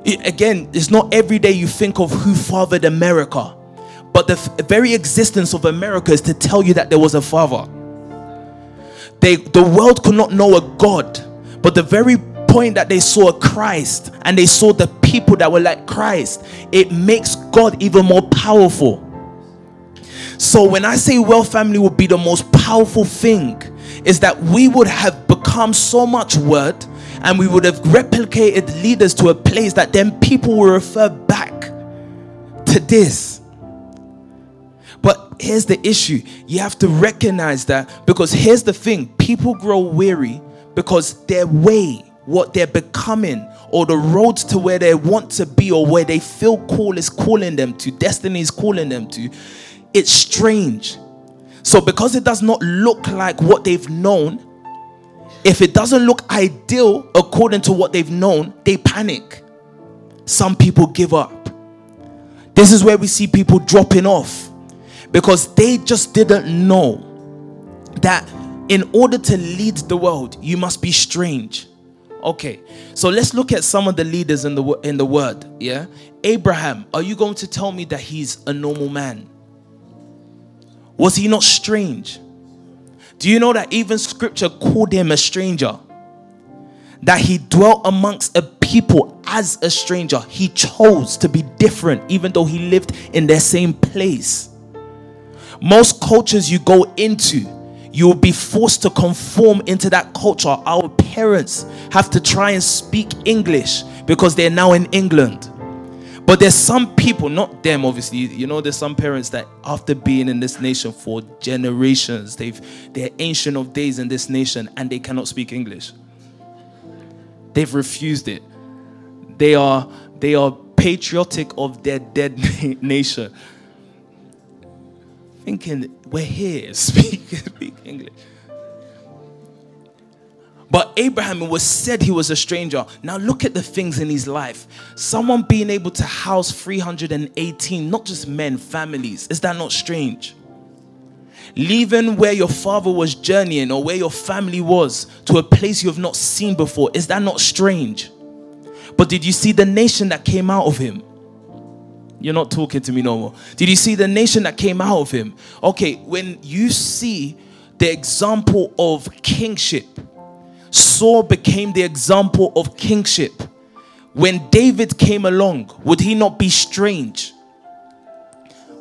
[SPEAKER 1] again, it's not every day you think of who fathered America. But the very existence of America is to tell you that there was a father. They, the world could not know a God, but the very point that they saw a Christ and they saw the people that were like Christ, it makes God even more powerful. So when I say well family would be the most powerful thing, is that we would have become so much word and we would have replicated leaders to a place that then people will refer back to this. But here's the issue you have to recognize that because here's the thing people grow weary because their way, what they're becoming, or the roads to where they want to be, or where they feel call is calling them to, destiny is calling them to, it's strange. So, because it does not look like what they've known, if it doesn't look ideal according to what they've known, they panic. Some people give up. This is where we see people dropping off because they just didn't know that in order to lead the world, you must be strange. Okay, so let's look at some of the leaders in the in the word. Yeah, Abraham. Are you going to tell me that he's a normal man? Was he not strange? Do you know that even scripture called him a stranger? That he dwelt amongst a people as a stranger. He chose to be different, even though he lived in their same place. Most cultures you go into, you will be forced to conform into that culture. Our parents have to try and speak English because they're now in England. But there's some people, not them obviously, you know, there's some parents that after being in this nation for generations, they've they're ancient of days in this nation and they cannot speak English. They've refused it. They are they are patriotic of their dead (laughs) nation. Thinking we're here, (laughs) speak, speak English. But Abraham, it was said he was a stranger. Now look at the things in his life. Someone being able to house 318, not just men, families. Is that not strange? Leaving where your father was journeying or where your family was to a place you have not seen before. Is that not strange? But did you see the nation that came out of him? You're not talking to me no more. Did you see the nation that came out of him? Okay, when you see the example of kingship, Saul became the example of kingship. When David came along, would he not be strange?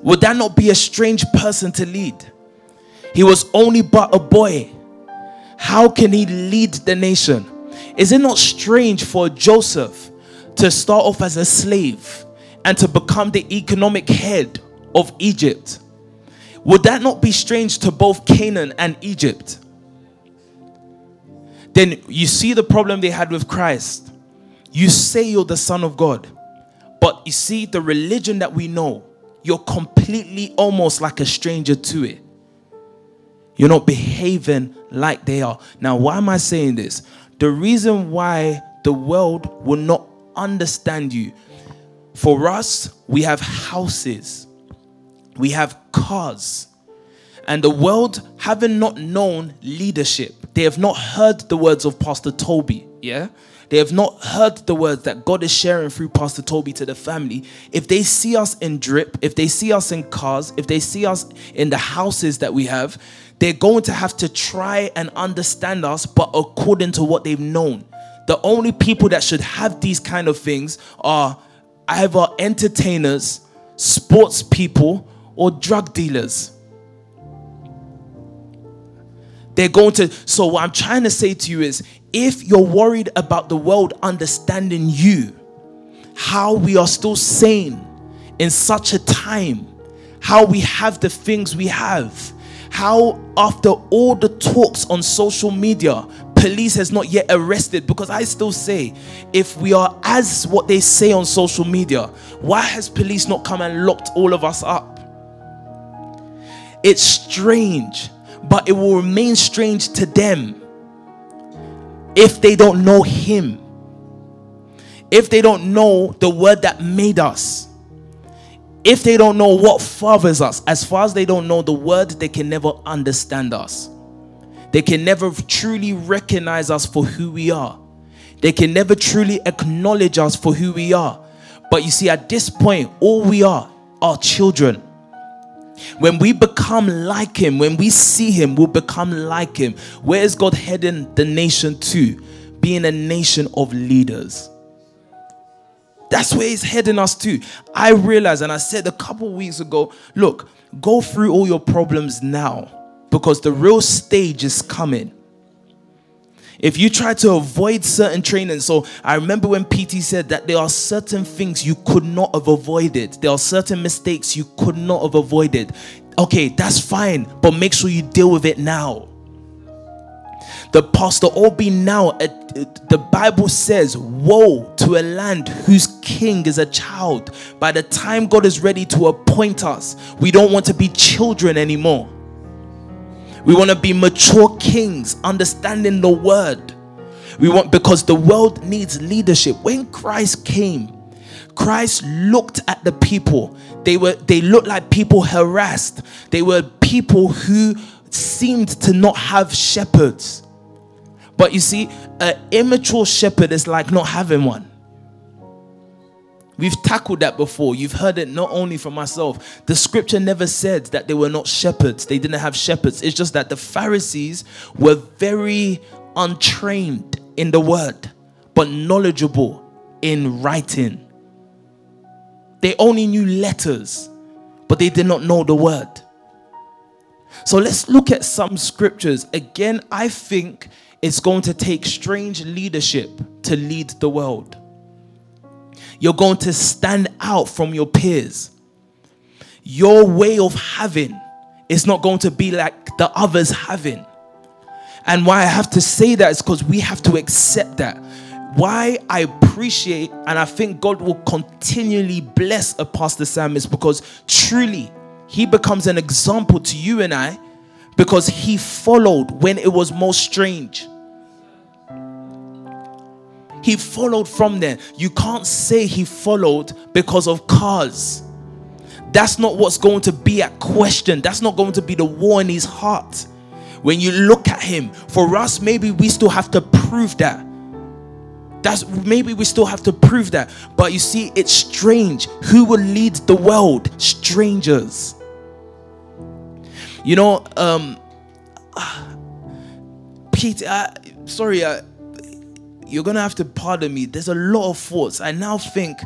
[SPEAKER 1] Would that not be a strange person to lead? He was only but a boy. How can he lead the nation? Is it not strange for Joseph to start off as a slave and to become the economic head of Egypt? Would that not be strange to both Canaan and Egypt? Then you see the problem they had with Christ. You say you're the Son of God, but you see, the religion that we know, you're completely almost like a stranger to it. You're not behaving like they are. Now, why am I saying this? The reason why the world will not understand you. For us, we have houses, we have cars, and the world having not known leadership, they have not heard the words of Pastor Toby. Yeah, they have not heard the words that God is sharing through Pastor Toby to the family. If they see us in drip, if they see us in cars, if they see us in the houses that we have, they're going to have to try and understand us, but according to what they've known. The only people that should have these kind of things are either entertainers, sports people, or drug dealers. They're going to. So, what I'm trying to say to you is if you're worried about the world understanding you, how we are still sane in such a time, how we have the things we have, how after all the talks on social media, police has not yet arrested because I still say if we are as what they say on social media, why has police not come and locked all of us up? It's strange, but it will remain strange to them if they don't know Him, if they don't know the word that made us, if they don't know what fathers us, as far as they don't know the word, they can never understand us. They can never truly recognize us for who we are. They can never truly acknowledge us for who we are. But you see, at this point, all we are are children. When we become like Him, when we see Him, we'll become like Him. Where is God heading the nation to? Being a nation of leaders. That's where He's heading us to. I realized, and I said a couple weeks ago look, go through all your problems now because the real stage is coming. If you try to avoid certain training, so I remember when PT said that there are certain things you could not have avoided, there are certain mistakes you could not have avoided. Okay, that's fine, but make sure you deal with it now. The pastor Obi now, uh, the Bible says, Woe to a land whose king is a child. By the time God is ready to appoint us, we don't want to be children anymore. We want to be mature kings, understanding the word. We want because the world needs leadership. When Christ came, Christ looked at the people. They were they looked like people harassed. They were people who seemed to not have shepherds. But you see, an immature shepherd is like not having one. We've tackled that before. You've heard it not only from myself. The scripture never said that they were not shepherds, they didn't have shepherds. It's just that the Pharisees were very untrained in the word, but knowledgeable in writing. They only knew letters, but they did not know the word. So let's look at some scriptures. Again, I think it's going to take strange leadership to lead the world. You're going to stand out from your peers. Your way of having is not going to be like the others having. And why I have to say that is because we have to accept that. Why I appreciate and I think God will continually bless a Pastor Sam is because truly he becomes an example to you and I because he followed when it was most strange. He followed from there. You can't say he followed because of cars. That's not what's going to be at question. That's not going to be the war in his heart. When you look at him, for us, maybe we still have to prove that. That's maybe we still have to prove that. But you see, it's strange. Who will lead the world? Strangers. You know, um, (sighs) Peter, uh, sorry, uh, you're gonna have to pardon me. There's a lot of thoughts. I now think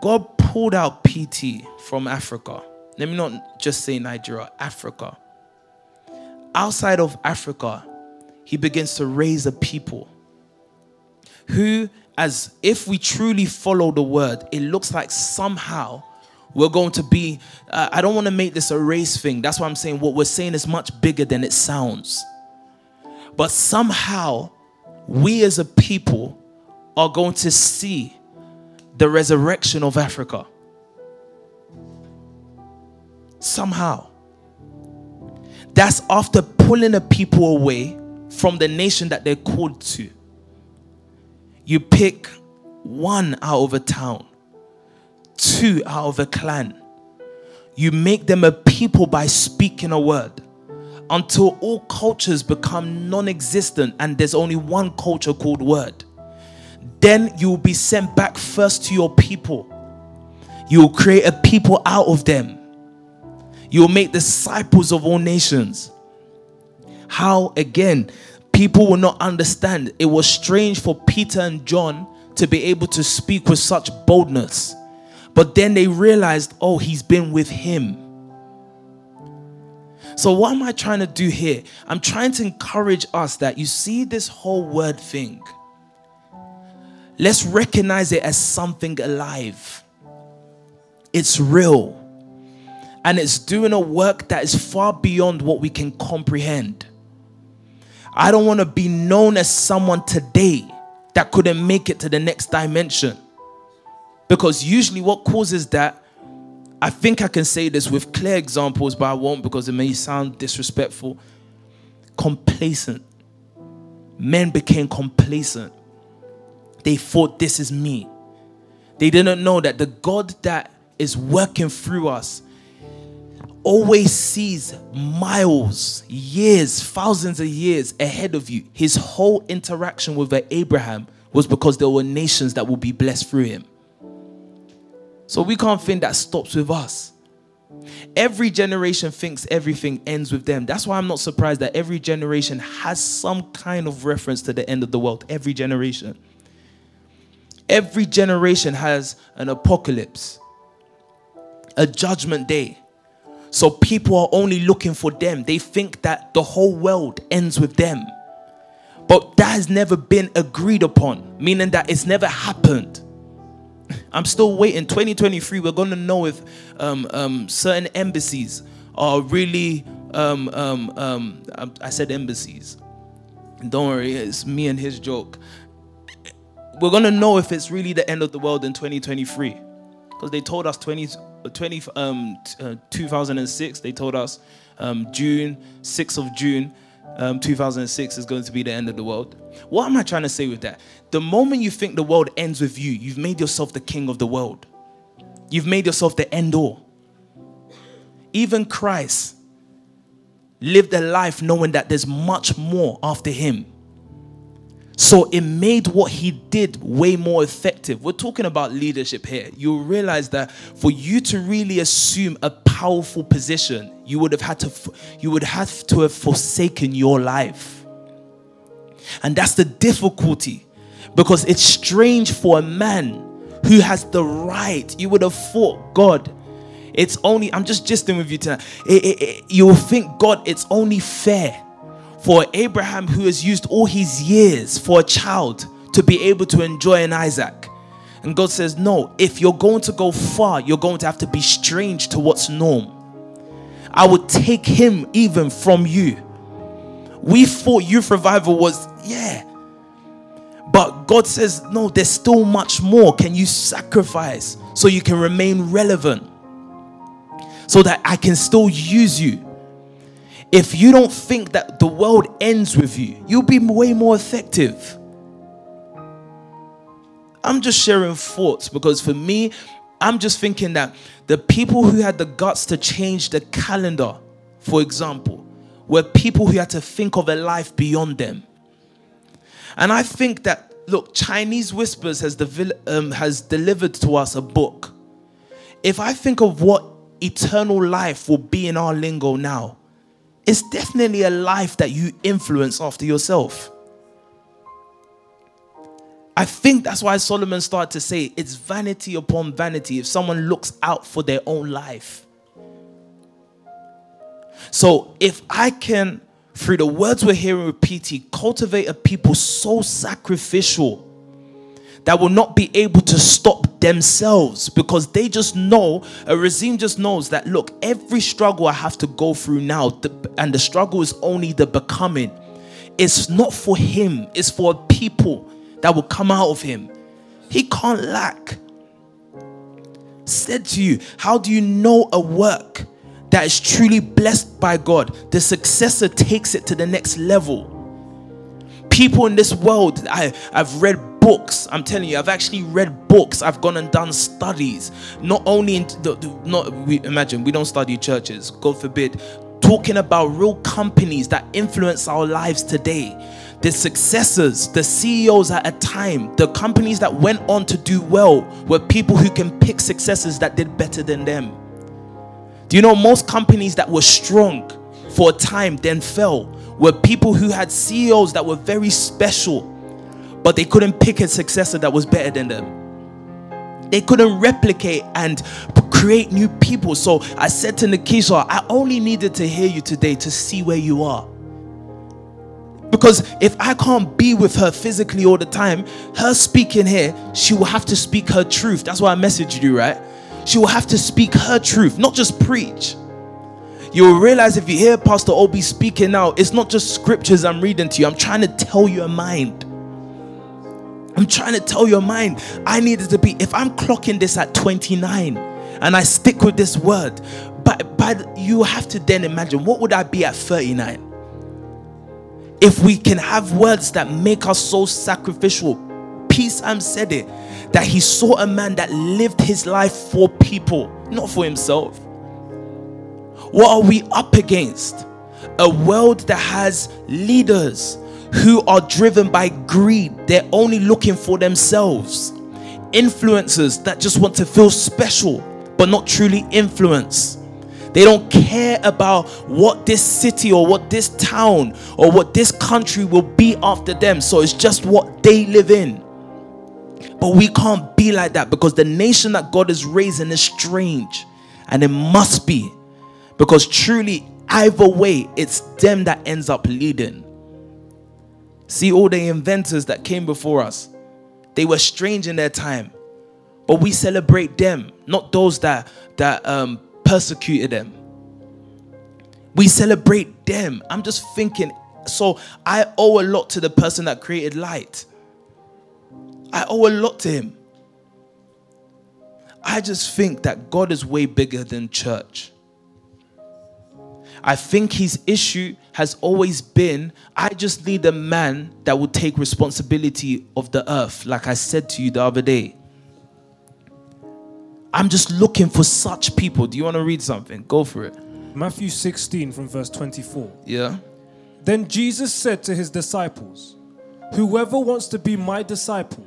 [SPEAKER 1] God pulled out PT from Africa. Let me not just say Nigeria, Africa. Outside of Africa, he begins to raise a people who, as if we truly follow the word, it looks like somehow we're going to be. Uh, I don't want to make this a race thing. That's why I'm saying what we're saying is much bigger than it sounds. But somehow we as a people are going to see the resurrection of Africa. Somehow. That's after pulling the people away from the nation that they're called to. You pick one out of a town, two out of a clan. You make them a people by speaking a word until all cultures become non existent and there's only one culture called word. Then you will be sent back first to your people. You will create a people out of them. You will make disciples of all nations. How, again, people will not understand. It was strange for Peter and John to be able to speak with such boldness. But then they realized, oh, he's been with him. So, what am I trying to do here? I'm trying to encourage us that you see this whole word thing. Let's recognize it as something alive. It's real. And it's doing a work that is far beyond what we can comprehend. I don't want to be known as someone today that couldn't make it to the next dimension. Because usually, what causes that I think I can say this with clear examples, but I won't because it may sound disrespectful. Complacent. Men became complacent. They thought, this is me. They didn't know that the God that is working through us always sees miles, years, thousands of years ahead of you. His whole interaction with Abraham was because there were nations that will be blessed through him. So we can't think that stops with us. Every generation thinks everything ends with them. That's why I'm not surprised that every generation has some kind of reference to the end of the world. Every generation. Every generation has an apocalypse, a judgment day. So people are only looking for them. They think that the whole world ends with them. But that has never been agreed upon, meaning that it's never happened. I'm still waiting. 2023, we're going to know if um, um, certain embassies are really, um, um, um, I said embassies. Don't worry, it's me and his joke. We're going to know if it's really the end of the world in 2023. Because they told us 20, 20 um, uh, 2006, they told us um, June, 6th of June, um, 2006 is going to be the end of the world. What am I trying to say with that? The moment you think the world ends with you, you've made yourself the king of the world. You've made yourself the end all. Even Christ lived a life knowing that there's much more after him. So it made what he did way more effective. We're talking about leadership here. You'll realize that for you to really assume a powerful position, you would have had to you would have to have forsaken your life. And that's the difficulty because it's strange for a man who has the right. You would have thought God it's only I'm just gisting with you tonight. Eh, eh, eh, it, it, it, you will think God it's only fair for Abraham, who has used all his years for a child to be able to enjoy an Isaac. And God says, No, if you're going to go far, you're going to have to be strange to what's norm. I would take him even from you. We thought youth revival was, yeah. God says, No, there's still much more. Can you sacrifice so you can remain relevant? So that I can still use you if you don't think that the world ends with you, you'll be way more effective. I'm just sharing thoughts because for me, I'm just thinking that the people who had the guts to change the calendar, for example, were people who had to think of a life beyond them. And I think that, look, Chinese Whispers has, um, has delivered to us a book. If I think of what eternal life will be in our lingo now, it's definitely a life that you influence after yourself. I think that's why Solomon started to say it's vanity upon vanity if someone looks out for their own life. So if I can, through the words we're hearing PT, cultivate a people so sacrificial that will not be able to stop themselves because they just know, a regime just knows that, look, every struggle I have to go through now, and the struggle is only the becoming, it's not for him, it's for people that will come out of him. He can't lack. Said to you, how do you know a work that is truly blessed by God? The successor takes it to the next level. People in this world, I, I've read books. I'm telling you, I've actually read books. I've gone and done studies. Not only in the, the not we imagine we don't study churches. God forbid. Talking about real companies that influence our lives today the successors, the CEOs at a time, the companies that went on to do well were people who can pick successors that did better than them. Do you know most companies that were strong for a time then fell were people who had CEOs that were very special, but they couldn't pick a successor that was better than them. They couldn't replicate and create new people. So I said to Nikisha, I only needed to hear you today to see where you are. Because if I can't be with her physically all the time, her speaking here, she will have to speak her truth. That's why I messaged you, right? She will have to speak her truth, not just preach. You will realize if you hear Pastor Obi speaking now, it's not just scriptures I'm reading to you. I'm trying to tell your mind. I'm trying to tell your mind. I needed to be, if I'm clocking this at 29 and I stick with this word, but, but you have to then imagine what would I be at 39? if we can have words that make us so sacrificial, Am said it that he saw a man that lived his life for people, not for himself. What are we up against? A world that has leaders who are driven by greed, they're only looking for themselves. Influencers that just want to feel special but not truly influence. They don't care about what this city or what this town or what this country will be after them. So it's just what they live in. But we can't be like that because the nation that God is raising is strange. And it must be. Because truly, either way, it's them that ends up leading. See, all the inventors that came before us, they were strange in their time. But we celebrate them, not those that that um, persecuted them. We celebrate them. I'm just thinking, so I owe a lot to the person that created light. I owe a lot to him. I just think that God is way bigger than church. I think his issue has always been I just need a man that will take responsibility of the earth, like I said to you the other day. I'm just looking for such people. Do you want to read something? Go for it.
[SPEAKER 3] Matthew 16 from verse 24.
[SPEAKER 1] Yeah.
[SPEAKER 3] Then Jesus said to his disciples, Whoever wants to be my disciple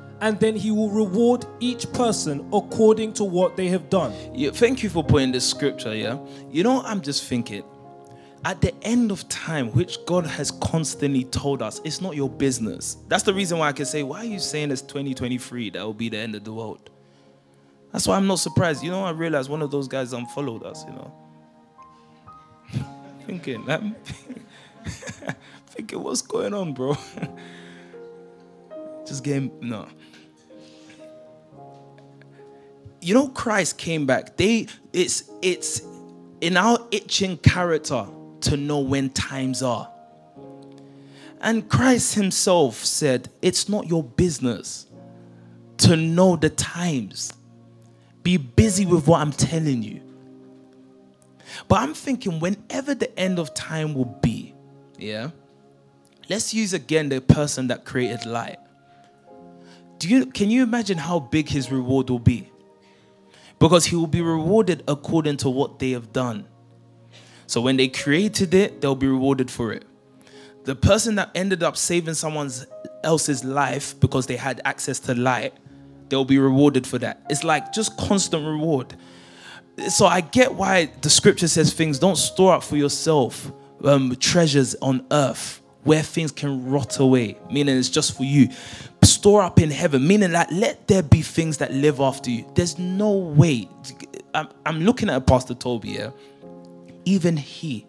[SPEAKER 3] and then he will reward each person according to what they have done.
[SPEAKER 1] yeah. Thank you for putting this scripture, yeah. You know, I'm just thinking, at the end of time, which God has constantly told us, it's not your business. That's the reason why I can say, why are you saying it's 2023 that will be the end of the world? That's why I'm not surprised. You know, I realized one of those guys unfollowed us, you know. (laughs) thinking, I'm um, (laughs) thinking, what's going on, bro? (laughs) Just game, no. You know, Christ came back. They it's it's in our itching character to know when times are. And Christ Himself said, It's not your business to know the times. Be busy with what I'm telling you. But I'm thinking, whenever the end of time will be, yeah, let's use again the person that created light. Do you can you imagine how big his reward will be? Because he will be rewarded according to what they have done. So when they created it, they'll be rewarded for it. The person that ended up saving someone else's life because they had access to light, they'll be rewarded for that. It's like just constant reward. So I get why the scripture says things don't store up for yourself um, treasures on earth where things can rot away, meaning it's just for you. store up in heaven, meaning that let there be things that live after you. There's no way. I'm, looking at Pastor Tobi here. Even he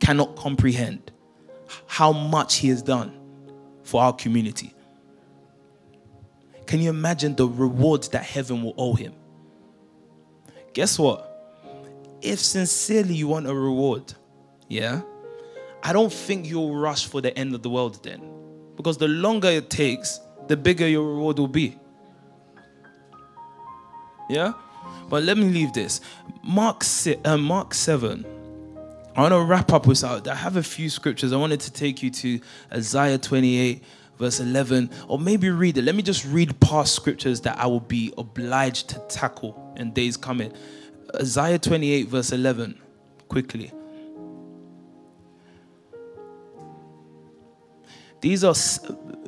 [SPEAKER 1] cannot comprehend how much he has done for our community. Can you imagine the rewards that heaven will owe him? Guess what? If sincerely you want a reward, yeah, I don't think you'll rush for the end of the world then. Because the longer it takes, the bigger your reward will be. Yeah? But let me leave this. Mark, uh, Mark 7. I want to wrap up with. I have a few scriptures. I wanted to take you to Isaiah 28, verse 11, or maybe read it. Let me just read past scriptures that I will be obliged to tackle in days coming. Isaiah 28, verse 11, quickly. These are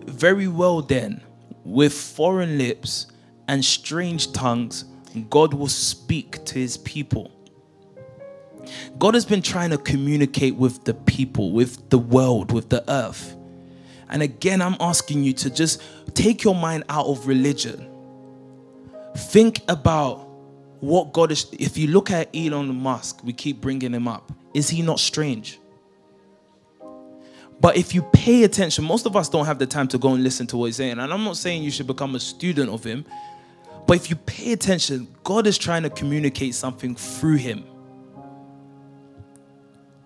[SPEAKER 1] very well then, with foreign lips and strange tongues, God will speak to his people. God has been trying to communicate with the people, with the world, with the earth. And again, I'm asking you to just take your mind out of religion. Think about what God is. If you look at Elon Musk, we keep bringing him up. Is he not strange? But if you pay attention, most of us don't have the time to go and listen to what he's saying. And I'm not saying you should become a student of him, but if you pay attention, God is trying to communicate something through him.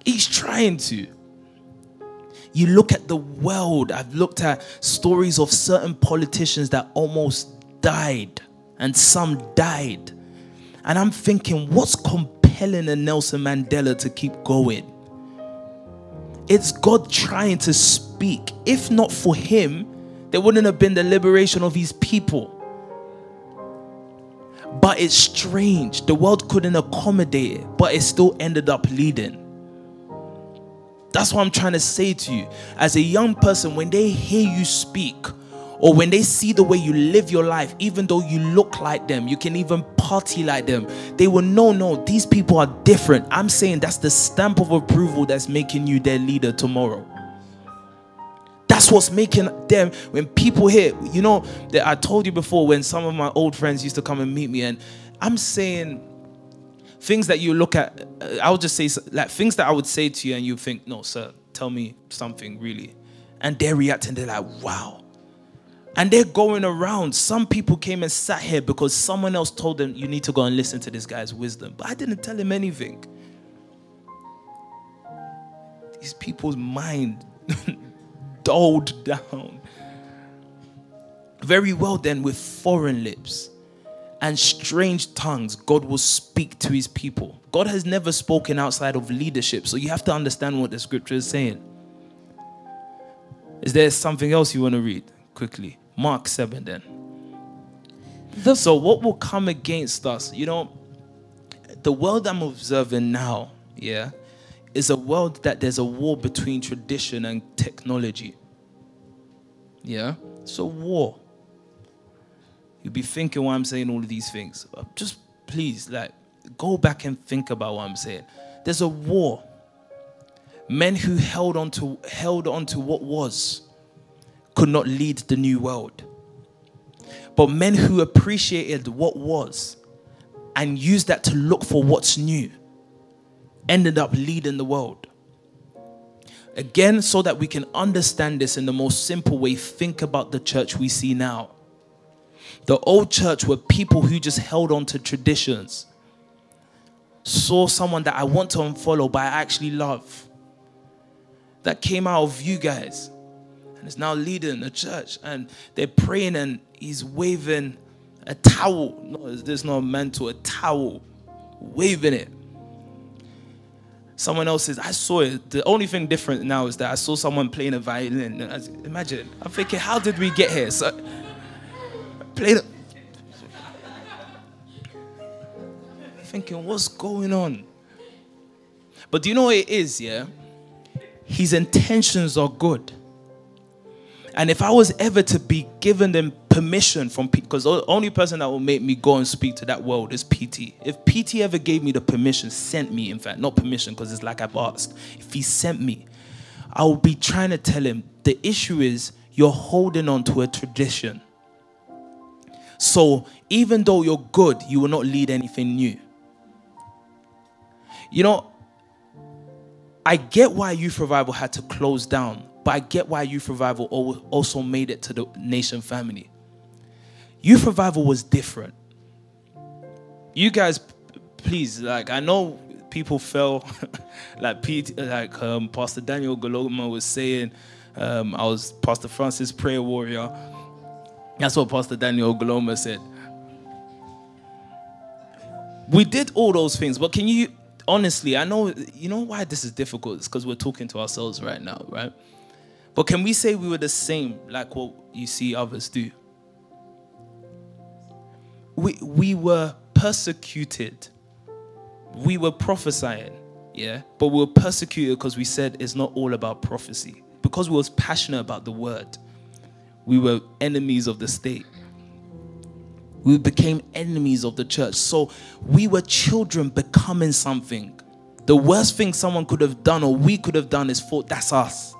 [SPEAKER 1] He's trying to. You look at the world, I've looked at stories of certain politicians that almost died, and some died. And I'm thinking, what's compelling a Nelson Mandela to keep going? It's God trying to speak. If not for him, there wouldn't have been the liberation of his people. But it's strange. The world couldn't accommodate it, but it still ended up leading. That's what I'm trying to say to you. As a young person, when they hear you speak, or when they see the way you live your life, even though you look like them, you can even party like them, they will know, no, these people are different. I'm saying that's the stamp of approval that's making you their leader tomorrow. That's what's making them, when people hear, you know, that I told you before, when some of my old friends used to come and meet me, and I'm saying, things that you look at, uh, I would just say, like things that I would say to you, and you think, no, sir, tell me something really. And they're reacting, they're like, wow. And they're going around. Some people came and sat here because someone else told them, you need to go and listen to this guy's wisdom. But I didn't tell him anything. These people's mind (laughs) dulled down. Very well, then, with foreign lips and strange tongues, God will speak to his people. God has never spoken outside of leadership, so you have to understand what the scripture is saying. Is there something else you want to read quickly? Mark 7 then. The so, what will come against us? You know, the world I'm observing now, yeah, is a world that there's a war between tradition and technology. Yeah? It's a war. You'll be thinking why I'm saying all of these things. Uh, just please, like, go back and think about what I'm saying. There's a war. Men who held on to held on to what was could not lead the new world. But men who appreciated what was and used that to look for what's new ended up leading the world. Again, so that we can understand this in the most simple way, think about the church we see now. The old church were people who just held on to traditions. Saw someone that I want to unfollow, but I actually love. That came out of you guys. And is now leading a church. And they're praying and he's waving a towel. No, there's no mantle, a towel. Waving it. Someone else says, I saw it. The only thing different now is that I saw someone playing a violin. Imagine. I'm thinking, how did we get here? So played it. Thinking, what's going on? But do you know what it is, yeah? His intentions are good. And if I was ever to be given them permission from because the only person that will make me go and speak to that world is PT. If PT ever gave me the permission, sent me, in fact, not permission because it's like I've asked, if he sent me, I would be trying to tell him the issue is you're holding on to a tradition So even though you're good, you will not lead anything new. You know, I get why Youth Revival had to close down, but I get why Youth Revival also made it to the nation family. Youth Revival was different. You guys, please, like, I know people fell, (laughs) like Pete, like um, Pastor Daniel Goloma was saying, um, I was Pastor Francis prayer warrior. That's what Pastor Daniel Goloma said. We did all those things, but can you honestly? I know you know why this is difficult. It's because we're talking to ourselves right now, right? But can we say we were the same, like what you see others do? We we were persecuted. We were prophesying, yeah, but we were persecuted because we said it's not all about prophecy. Because we was passionate about the word, we were enemies of the state. We became enemies of the church. So we were children becoming something. The worst thing someone could have done or we could have done is thought that's us.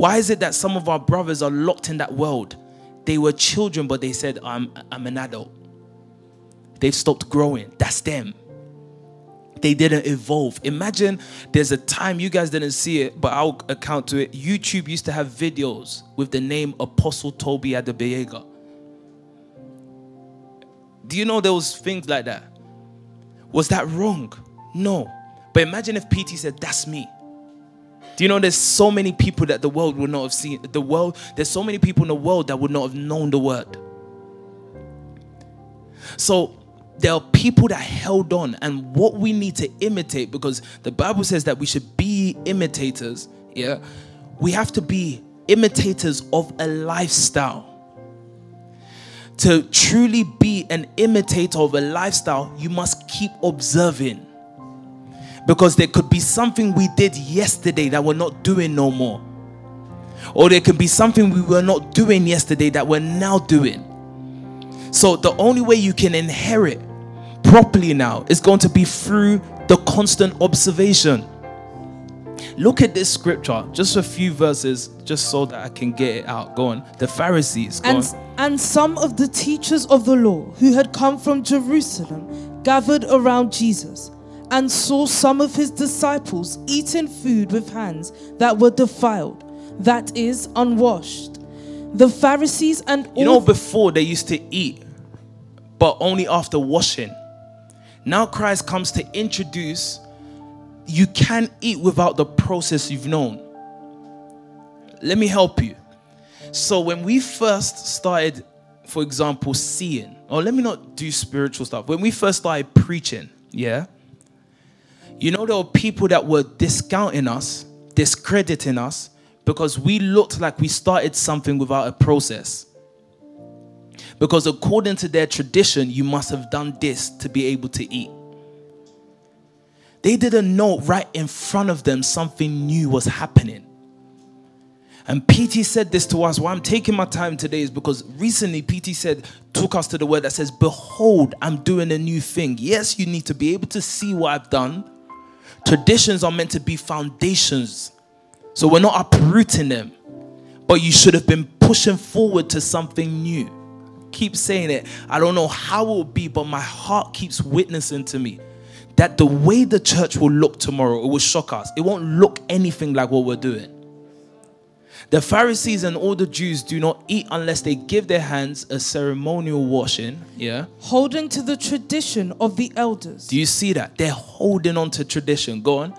[SPEAKER 1] Why is it that some of our brothers are locked in that world? They were children, but they said, I'm, I'm an adult. They've stopped growing. That's them. They didn't evolve. Imagine there's a time you guys didn't see it, but I'll account to it. YouTube used to have videos with the name Apostle Tobi Adegboyega. Do you know there was things like that? Was that wrong? No. But imagine if PT said, That's me. Do you know there's so many people that the world would not have seen? The world, there's so many people in the world that would not have known the word. So there are people that held on, and what we need to imitate, because the Bible says that we should be imitators, yeah, we have to be imitators of a lifestyle. To truly be an imitator of a lifestyle, you must keep observing. Because there could be something we did yesterday that we're not doing no more. Or there could be something we were not doing yesterday that we're now doing. So the only way you can inherit properly now is going to be through the constant observation. Look at this scripture, just a few verses, just so that I can get it out. Go on. The Pharisees.
[SPEAKER 2] And,
[SPEAKER 1] on.
[SPEAKER 2] and some of the teachers of the law who had come from Jerusalem gathered around Jesus and saw some of his disciples eating food with hands that were defiled, that is, unwashed. The Pharisees and all
[SPEAKER 1] You know, before they used to eat, but only after washing. Now Christ comes to introduce you can eat without the process you've known. Let me help you. So, when we first started, for example, seeing, or let me not do spiritual stuff, when we first started preaching, yeah, you know, there were people that were discounting us, discrediting us, because we looked like we started something without a process. Because according to their tradition, you must have done this to be able to eat. They didn't know right in front of them something new was happening. And PT said this to us. Why I'm taking my time today is because recently PT said, took us to the word that says, Behold, I'm doing a new thing. Yes, you need to be able to see what I've done. Traditions are meant to be foundations. So we're not uprooting them. But you should have been pushing forward to something new. Keep saying it. I don't know how it will be, but my heart keeps witnessing to me that the way the church will look tomorrow, it will shock us. It won't look anything like what we're doing. The Pharisees and all the Jews do not eat unless they give their hands a ceremonial washing. Yeah.
[SPEAKER 2] holding to the tradition of the elders.
[SPEAKER 1] Do you see that? They're holding on to tradition. Go on.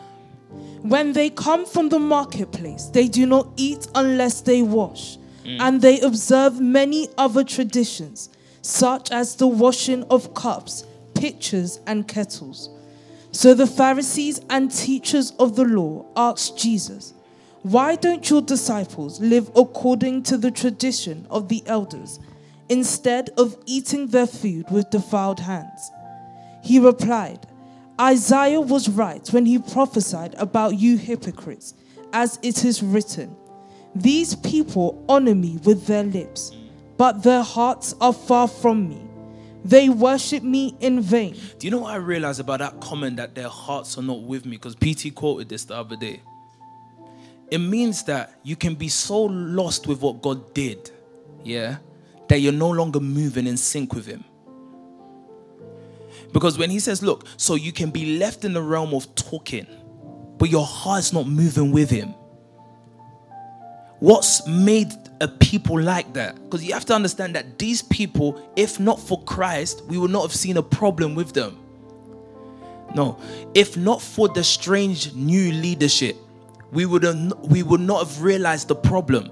[SPEAKER 2] When they come from the marketplace, they do not eat unless they wash, mm. and they observe many other traditions, such as the washing of cups, pitchers, and kettles. So the Pharisees and teachers of the law asked Jesus, Why don't your disciples live according to the tradition of the elders, instead of eating their food with defiled hands? He replied, Isaiah was right when he prophesied about you hypocrites, as it is written, These people honor me with their lips, but their hearts are far from me. They worship me in vain.
[SPEAKER 1] Do you know what I realized about that comment that their hearts are not with me? Because PT quoted this the other day. It means that you can be so lost with what God did, yeah, that you're no longer moving in sync with Him. Because when He says, Look, so you can be left in the realm of talking, but your heart's not moving with Him. What's made a people like that? Because you have to understand that these people, if not for Christ, we would not have seen a problem with them. No, if not for the strange new leadership, we would have, we would not have realized the problem.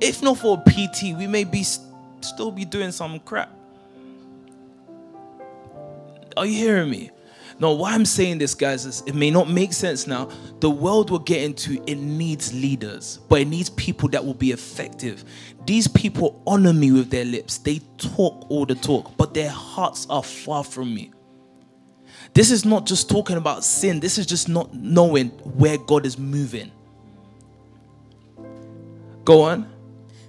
[SPEAKER 1] If not for PT, we may be still be doing some crap. Are you hearing me? No, why I'm saying this, guys, is it may not make sense now. The world we're getting to, it needs leaders, but it needs people that will be effective. These people honor me with their lips. They talk all the talk, but their hearts are far from me. This is not just talking about sin, this is just not knowing where God is moving. Go on.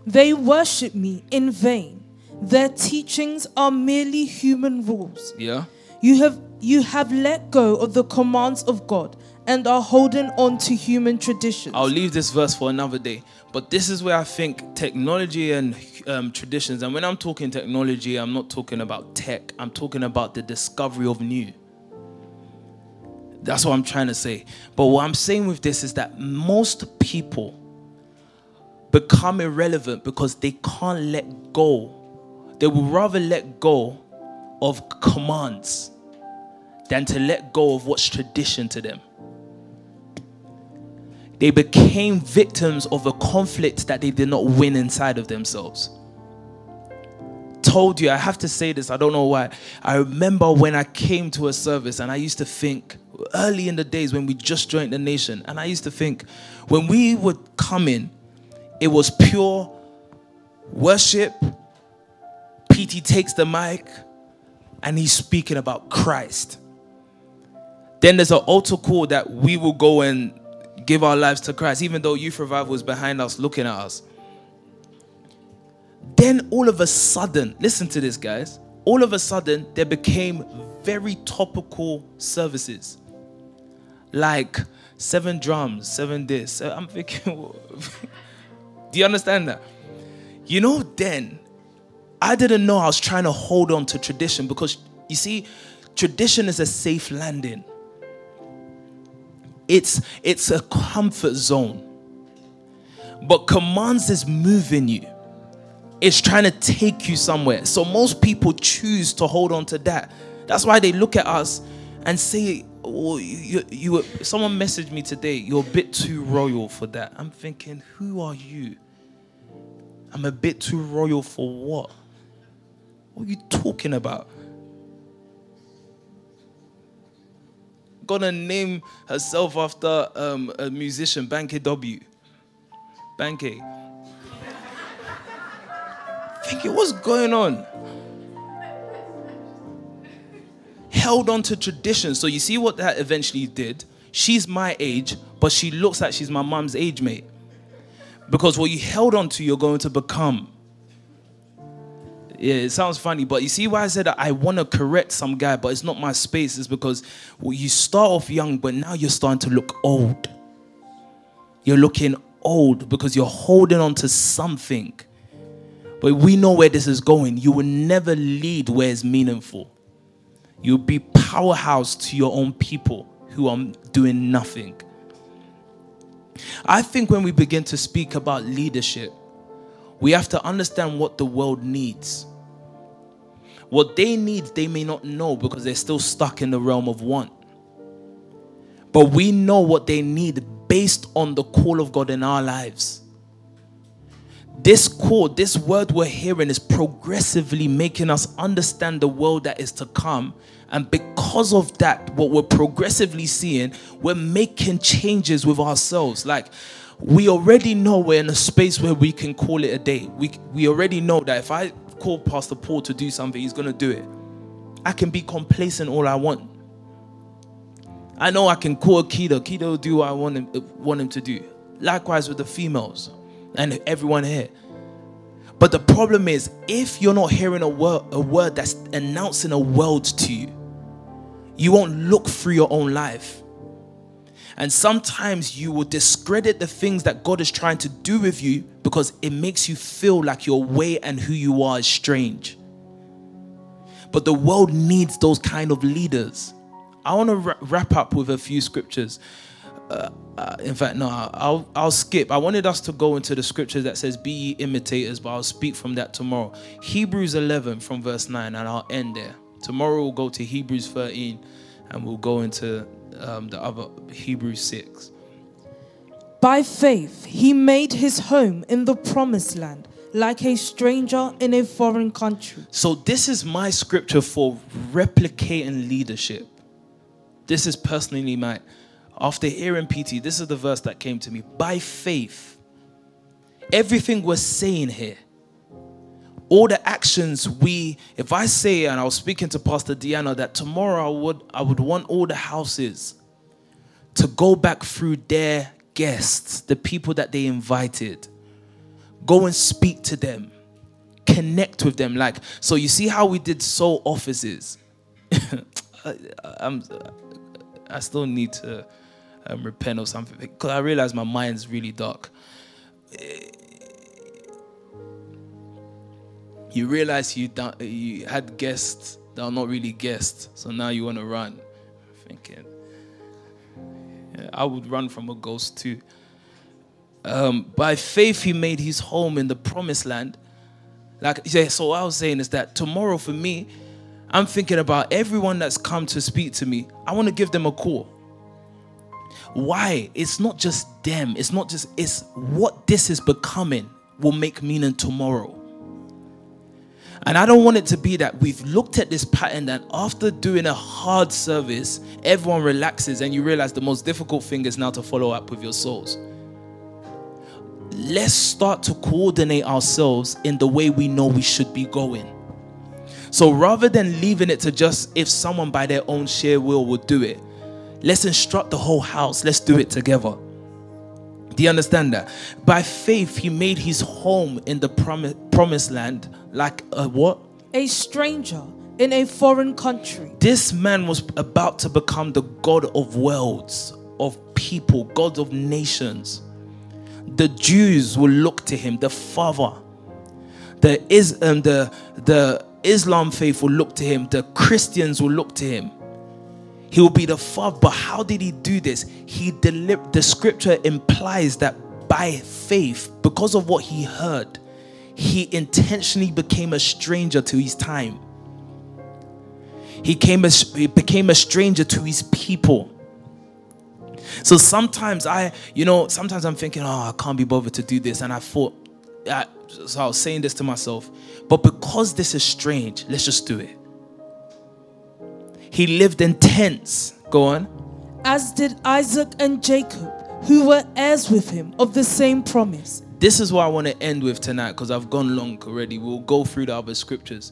[SPEAKER 2] They worship me in vain. Their teachings are merely human rules.
[SPEAKER 1] Yeah.
[SPEAKER 2] You have you have let go of the commands of God and are holding on to human traditions.
[SPEAKER 1] I'll leave this verse for another day. But this is where I think technology and um, traditions, and when I'm talking technology, I'm not talking about tech, I'm talking about the discovery of new. That's what I'm trying to say. But what I'm saying with this is that most people become irrelevant because they can't let go. They would rather let go of commands than to let go of what's tradition to them. They became victims of a conflict that they did not win inside of themselves. Told you, I have to say this, I don't know why. I remember when I came to a service and I used to think, early in the days when we just joined the nation, and I used to think, when we would come in, it was pure worship. PT takes the mic and he's speaking about Christ. Then there's an altar call that we will go and give our lives to Christ, even though Youth Revival is behind us looking at us. Then all of a sudden, listen to this, guys. All of a sudden, there became very topical services like seven drums, seven this. Uh, I'm thinking, (laughs) do you understand that? You know, then I didn't know I was trying to hold on to tradition because you see, tradition is a safe landing. It's it's a comfort zone. But commands is moving you. It's trying to take you somewhere. So most people choose to hold on to that. That's why they look at us and say, "Oh, you, you, you someone messaged me today, you're a bit too royal for that." I'm thinking, "Who are you?" I'm a bit too royal for what? What are you talking about? Gonna name herself after um, a musician, Banky W. Banky. Thinking, what's going on? Held on to tradition. So you see what that eventually did? She's my age, but she looks like she's my mom's age mate. Because what you held on to, you're going to become. Yeah, it sounds funny, but you see why I said I want to correct some guy, but it's not my space. Is because well, you start off young, but now you're starting to look old. You're looking old because you're holding on to something. But we know where this is going. You will never lead where it's meaningful. You'll be powerhouse to your own people who are doing nothing. I think when we begin to speak about leadership, we have to understand what the world needs. What they need, they may not know because they're still stuck in the realm of want. But we know what they need based on the call of God in our lives. This call, this word we're hearing is progressively making us understand the world that is to come. And because of that, what we're progressively seeing, we're making changes with ourselves. Like, we already know we're in a space where we can call it a day. We, we already know that if I call Pastor Paul to do something, he's going to do it. I can be complacent all I want. I know I can call. Keto will do what I want him, want him to do. Likewise with the females and everyone here. But the problem is, if you're not hearing a word, a word that's announcing a world to you, you won't look through your own life. And sometimes you will discredit the things that God is trying to do with you because it makes you feel like your way and who you are is strange. But the world needs those kind of leaders. I want to wrap up with a few scriptures. Uh, uh, in fact, no, I'll I'll skip. I wanted us to go into the scriptures that says, "Be ye imitators," but I'll speak from that tomorrow. Hebrews 11 from verse 9, and I'll end there. Tomorrow we'll go to Hebrews 13, and we'll go into um, the other Hebrews 6.
[SPEAKER 2] By faith, he made his home in the promised land, like a stranger in a foreign country.
[SPEAKER 1] So this is my scripture for replicating leadership. This is personally my after hearing PT, this is the verse that came to me. By faith, everything we're saying here, all the actions we, if I say, and I was speaking to Pastor Deanna, that tomorrow I would, I would want all the houses to go back through their guests, the people that they invited, go and speak to them, connect with them. Like, so you see how we did soul offices. (laughs) I, I'm, I still need to um, repent of something because I realize my mind's really dark. You realize you you had guests that are not really guests, so now you want to run. thinking, yeah, I would run from a ghost too. Um, by faith, he made his home in the promised land. Like, yeah, so I was saying is that tomorrow for me, I'm thinking about everyone that's come to speak to me. I want to give them a call. Why? It's not just them. It's not just, it's what this is becoming will make meaning tomorrow. And I don't want it to be that we've looked at this pattern that after doing a hard service, everyone relaxes and you realize the most difficult thing is now to follow up with your souls. Let's start to coordinate ourselves in the way we know we should be going. So rather than leaving it to just if someone by their own sheer will would do it, Let's instruct the whole house. Let's do it together. Do you understand that? By faith, he made his home in the prom- promised land like a what?
[SPEAKER 2] A stranger in a foreign country.
[SPEAKER 1] This man was about to become the God of worlds, of people, God of nations. The Jews will look to him, the Father. The is um, the the Islam faith will look to him. The Christians will look to him. He will be the father. But how did he do this? He delivered the scripture implies that by faith, because of what he heard, he intentionally became a stranger to his time. He, came a, he became a stranger to his people. So sometimes I, you know, sometimes I'm thinking, oh, I can't be bothered to do this. And I thought, I, so I was saying this to myself, but because this is strange, let's just do it. He lived in tents. Go on.
[SPEAKER 2] As did Isaac and Jacob, who were heirs with him of the same promise.
[SPEAKER 1] This is what I want to end with tonight because I've gone long already. We'll go through the other scriptures.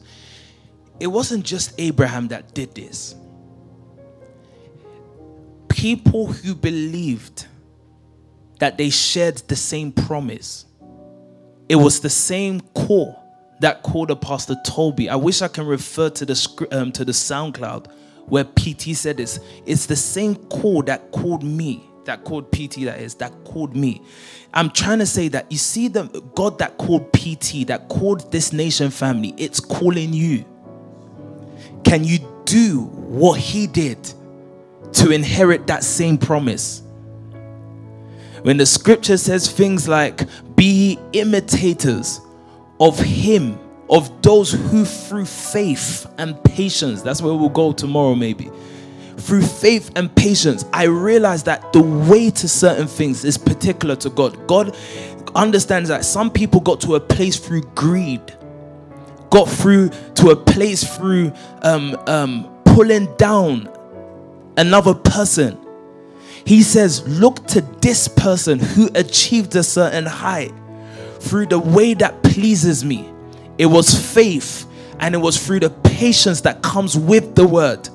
[SPEAKER 1] It wasn't just Abraham that did this. People who believed that they shared the same promise. It was the same core that called a pastor Tobi. I wish I can refer to the um, to the SoundCloud where PT said this. It's the same code that called me, that called PT that is, that called me. I'm trying to say that you see the God that called PT, that called this nation family, it's calling you. Can you do what he did to inherit that same promise? When the scripture says things like, be imitators of him of those who through faith and patience, that's where we'll go tomorrow, maybe. Through faith and patience, I realize that the way to certain things is particular to God. God understands that some people got to a place through greed, got through to a place through um, um, pulling down another person. He says, Look to this person who achieved a certain height through the way that pleases me it was faith and it was through the patience that comes with the word.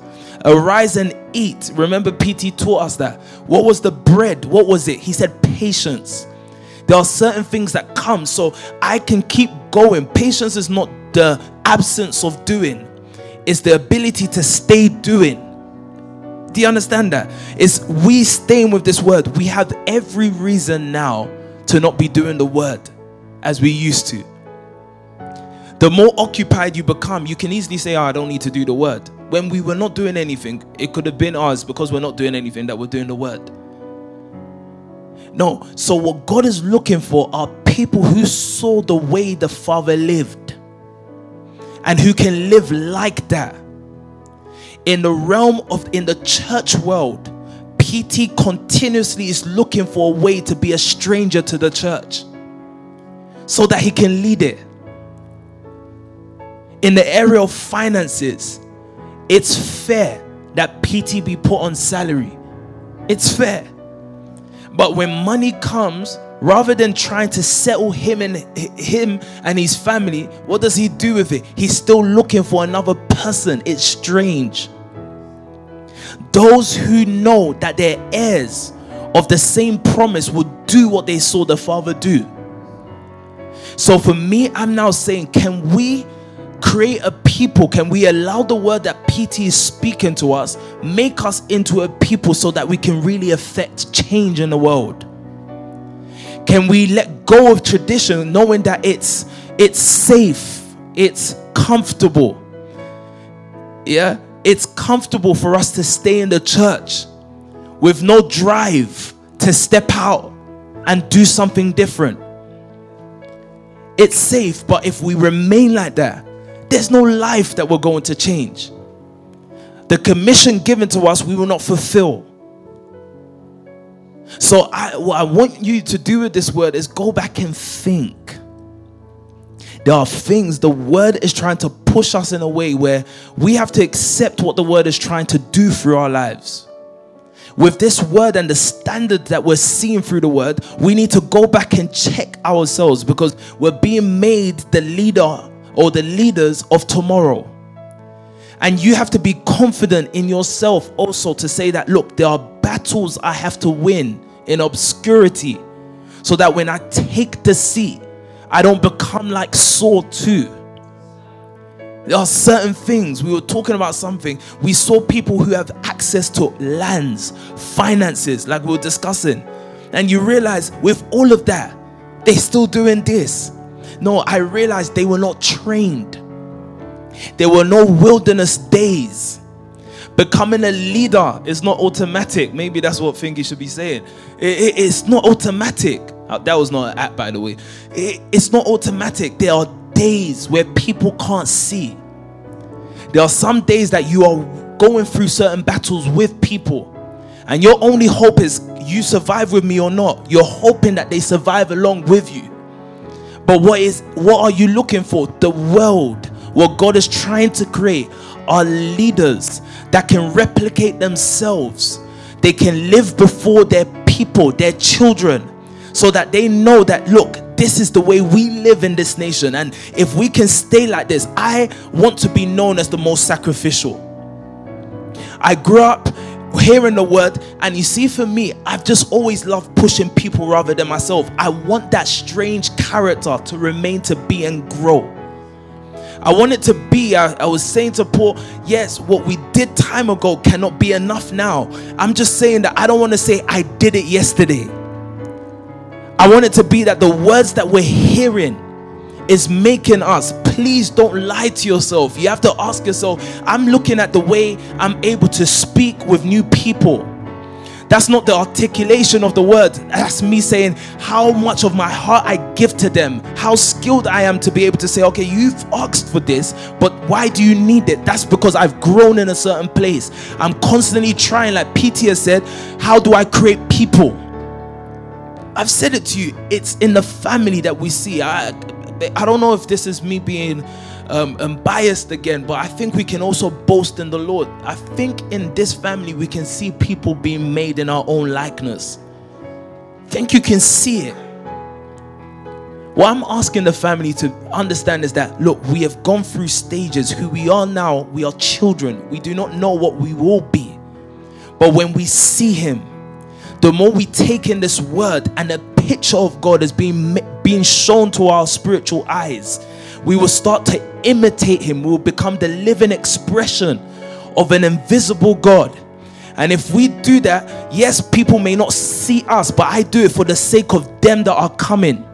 [SPEAKER 1] Arise and eat. Remember, PT taught us that. What was the bread? What was it? He said patience. There are certain things that come so I can keep going. Patience is not the absence of doing, it's the ability to stay doing. Do you understand that? It's we staying with this word. We have every reason now to not be doing the word as we used to. The more occupied you become, you can easily say, oh, I don't need to do the word. When we were not doing anything, it could have been us because we're not doing anything that we're doing the word. No, so what God is looking for are people who saw the way the Father lived and who can live like that. In the realm of, in the church world, PT continuously is looking for a way to be a stranger to the church so that he can lead it. In the area of finances, it's fair that PT be put on salary. It's fair. But when money comes, rather than trying to settle him and him and his family, what does he do with it? He's still looking for another person. It's strange. Those who know that they're heirs of the same promise will do what they saw the father do. So for me, I'm now saying, can we create a people? Can we allow the word that PT is speaking to us make us into a people so that we can really affect change in the world? Can we let go of tradition knowing that it's it's safe, it's comfortable? Yeah, it's comfortable for us to stay in the church with no drive to step out and do something different. It's safe, but if we remain like that, there's no life that we're going to change. The commission given to us, we will not fulfill. So, I, what I want you to do with this word is go back and think. There are things the word is trying to push us in a way where we have to accept what the word is trying to do through our lives. With this word and the standard that we're seeing through the word, we need to go back and check ourselves because we're being made the leader or the leaders of tomorrow. And you have to be confident in yourself also to say that, look, there are battles I have to win in obscurity so that when I take the seat, I don't become like Saul too. There are certain things. We were talking about something. We saw people who have access to lands, finances, like we were discussing. And you realize with all of that, they're still doing this. No, I realized they were not trained. There were no wilderness days. Becoming a leader is not automatic. Maybe that's what Fingy should be saying. It, it, it's not automatic. Uh, that was not an app, by the way. It, it's not automatic. There are days where people can't see. There are some days that you are going through certain battles with people, and your only hope is you survive with me or not. You're hoping that they survive along with you. But what is what are you looking for? The world, what God is trying to create are leaders that can replicate themselves. They can live before their people, their children, so that they know that look, this is the way we live in this nation. And if we can stay like this, I want to be known as the most sacrificial. I grew up hearing the word, and you see, for me, I've just always loved pushing people rather than myself. I want that strange character to remain to be and grow. I want it to be, I, I, was saying to Paul, yes, what we did time ago cannot be enough now. I'm just saying that I don't want to say I did it yesterday. I want it to be that the words that we're hearing is making us. Please don't lie to yourself. You have to ask yourself, I'm looking at the way I'm able to speak with new people. That's not the articulation of the word. That's me saying how much of my heart I give to them, how skilled I am to be able to say, okay, you've asked for this, but why do you need it? That's because I've grown in a certain place. I'm constantly trying, like PT has said, how do I create people? I've said it to you. It's in the family that we see. I, I don't know if this is me being um, um, biased again, but I think we can also boast in the Lord. I think in this family we can see people being made in our own likeness. I think you can see it. What I'm asking the family to understand is that look, we have gone through stages. Who we are now, we are children. We do not know what we will be. But when we see Him, the more we take in this word and picture of God is being, being shown to our spiritual eyes, we will start to imitate Him. We will become the living expression of an invisible God. And if we do that, yes, people may not see us, but I do it for the sake of them that are coming.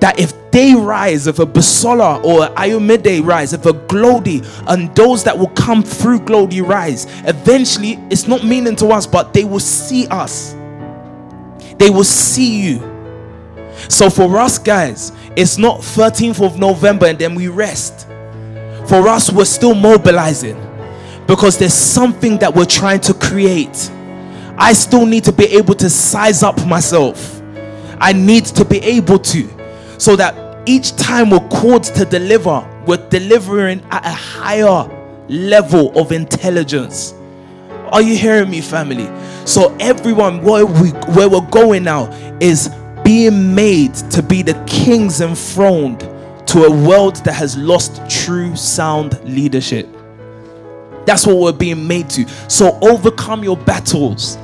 [SPEAKER 1] That if they rise, if a Basola or Ayomide rise, if a Glody and those that will come through Glody rise, eventually it's not meaning to us, but they will see us. They will see you. So for us guys, it's not 13th of November and then we rest. For us, we're still mobilizing because there's something that we're trying to create. I still need to be able to size up myself. I need to be able to, so that each time we're called to deliver, we're delivering at a higher level of intelligence. Are you hearing me, family? So everyone, where we where we're going now is being made to be the kings enthroned to a world that has lost true sound leadership. That's what we're being made to. So overcome your battles.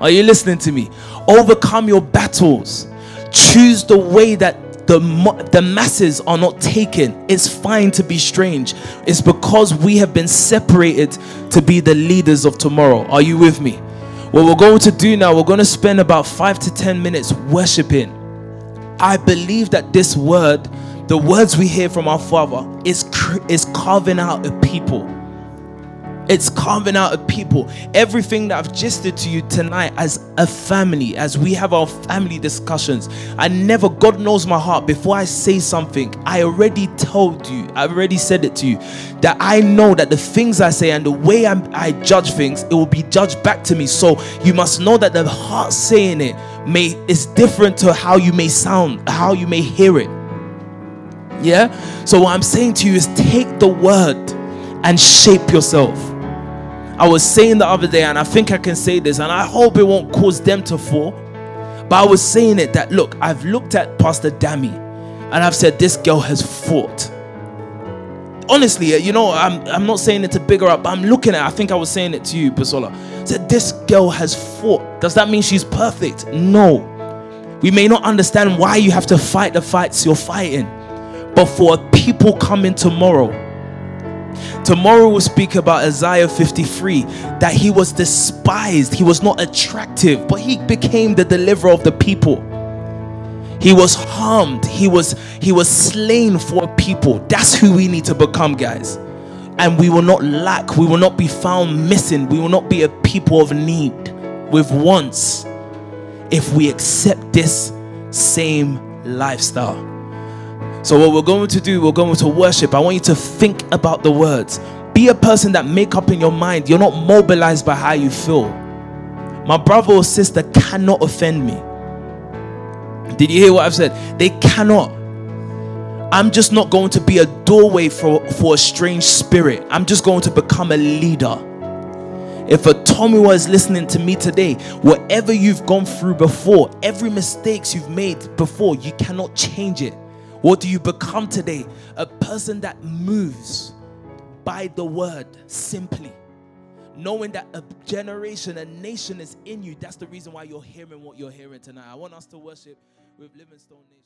[SPEAKER 1] Are you listening to me? Overcome your battles. Choose the way that the, the masses are not taken. It's fine to be strange. It's because we have been separated to be the leaders of tomorrow. Are you with me? What we're going to do now, we're going to spend about five to ten minutes worshiping. I believe that this word, the words we hear from our Father, is, is carving out a people it's carving out a people. Everything that I've gisted to you tonight as a family, as we have our family discussions. I never, God knows my heart. Before I say something, I already told you, I already said it to you, that I know that the things I say and the way I'm, i judge things, it will be judged back to me. So you must know that the heart saying it may is different to how you may sound, how you may hear it. Yeah? So what I'm saying to you is take the word and shape yourself. I was saying the other day, and I think I can say this, and I hope it won't cause them to fall. But I was saying it that look, I've looked at Pastor Dammy, and I've said this girl has fought. Honestly, you know, I'm I'm not saying it to bigger up, but I'm looking at. I think I was saying it to you, Basola. Said this girl has fought. Does that mean she's perfect? No. We may not understand why you have to fight the fights you're fighting, but for people coming tomorrow Tomorrow we'll speak about Isaiah 53 that he was despised, he was not attractive, but he became the deliverer of the people. He was harmed, he was he was slain for people. That's who we need to become, guys. And we will not lack, we will not be found missing, we will not be a people of need with wants if we accept this same lifestyle. So what we're going to do, we're going to worship. I want you to think about the words. Be a person that make up in your mind. You're not mobilized by how you feel. My brother or sister cannot offend me. Did you hear what I've said? They cannot. I'm just not going to be a doorway for, for a strange spirit. I'm just going to become a leader. If a Tomiwa is listening to me today, whatever you've gone through before, every mistakes you've made before, you cannot change it. What do you become today? A person that moves by the word simply. Knowing that a generation, a nation is in you. That's the reason why you're hearing what you're hearing tonight. I want us to worship with Livingstone Nation.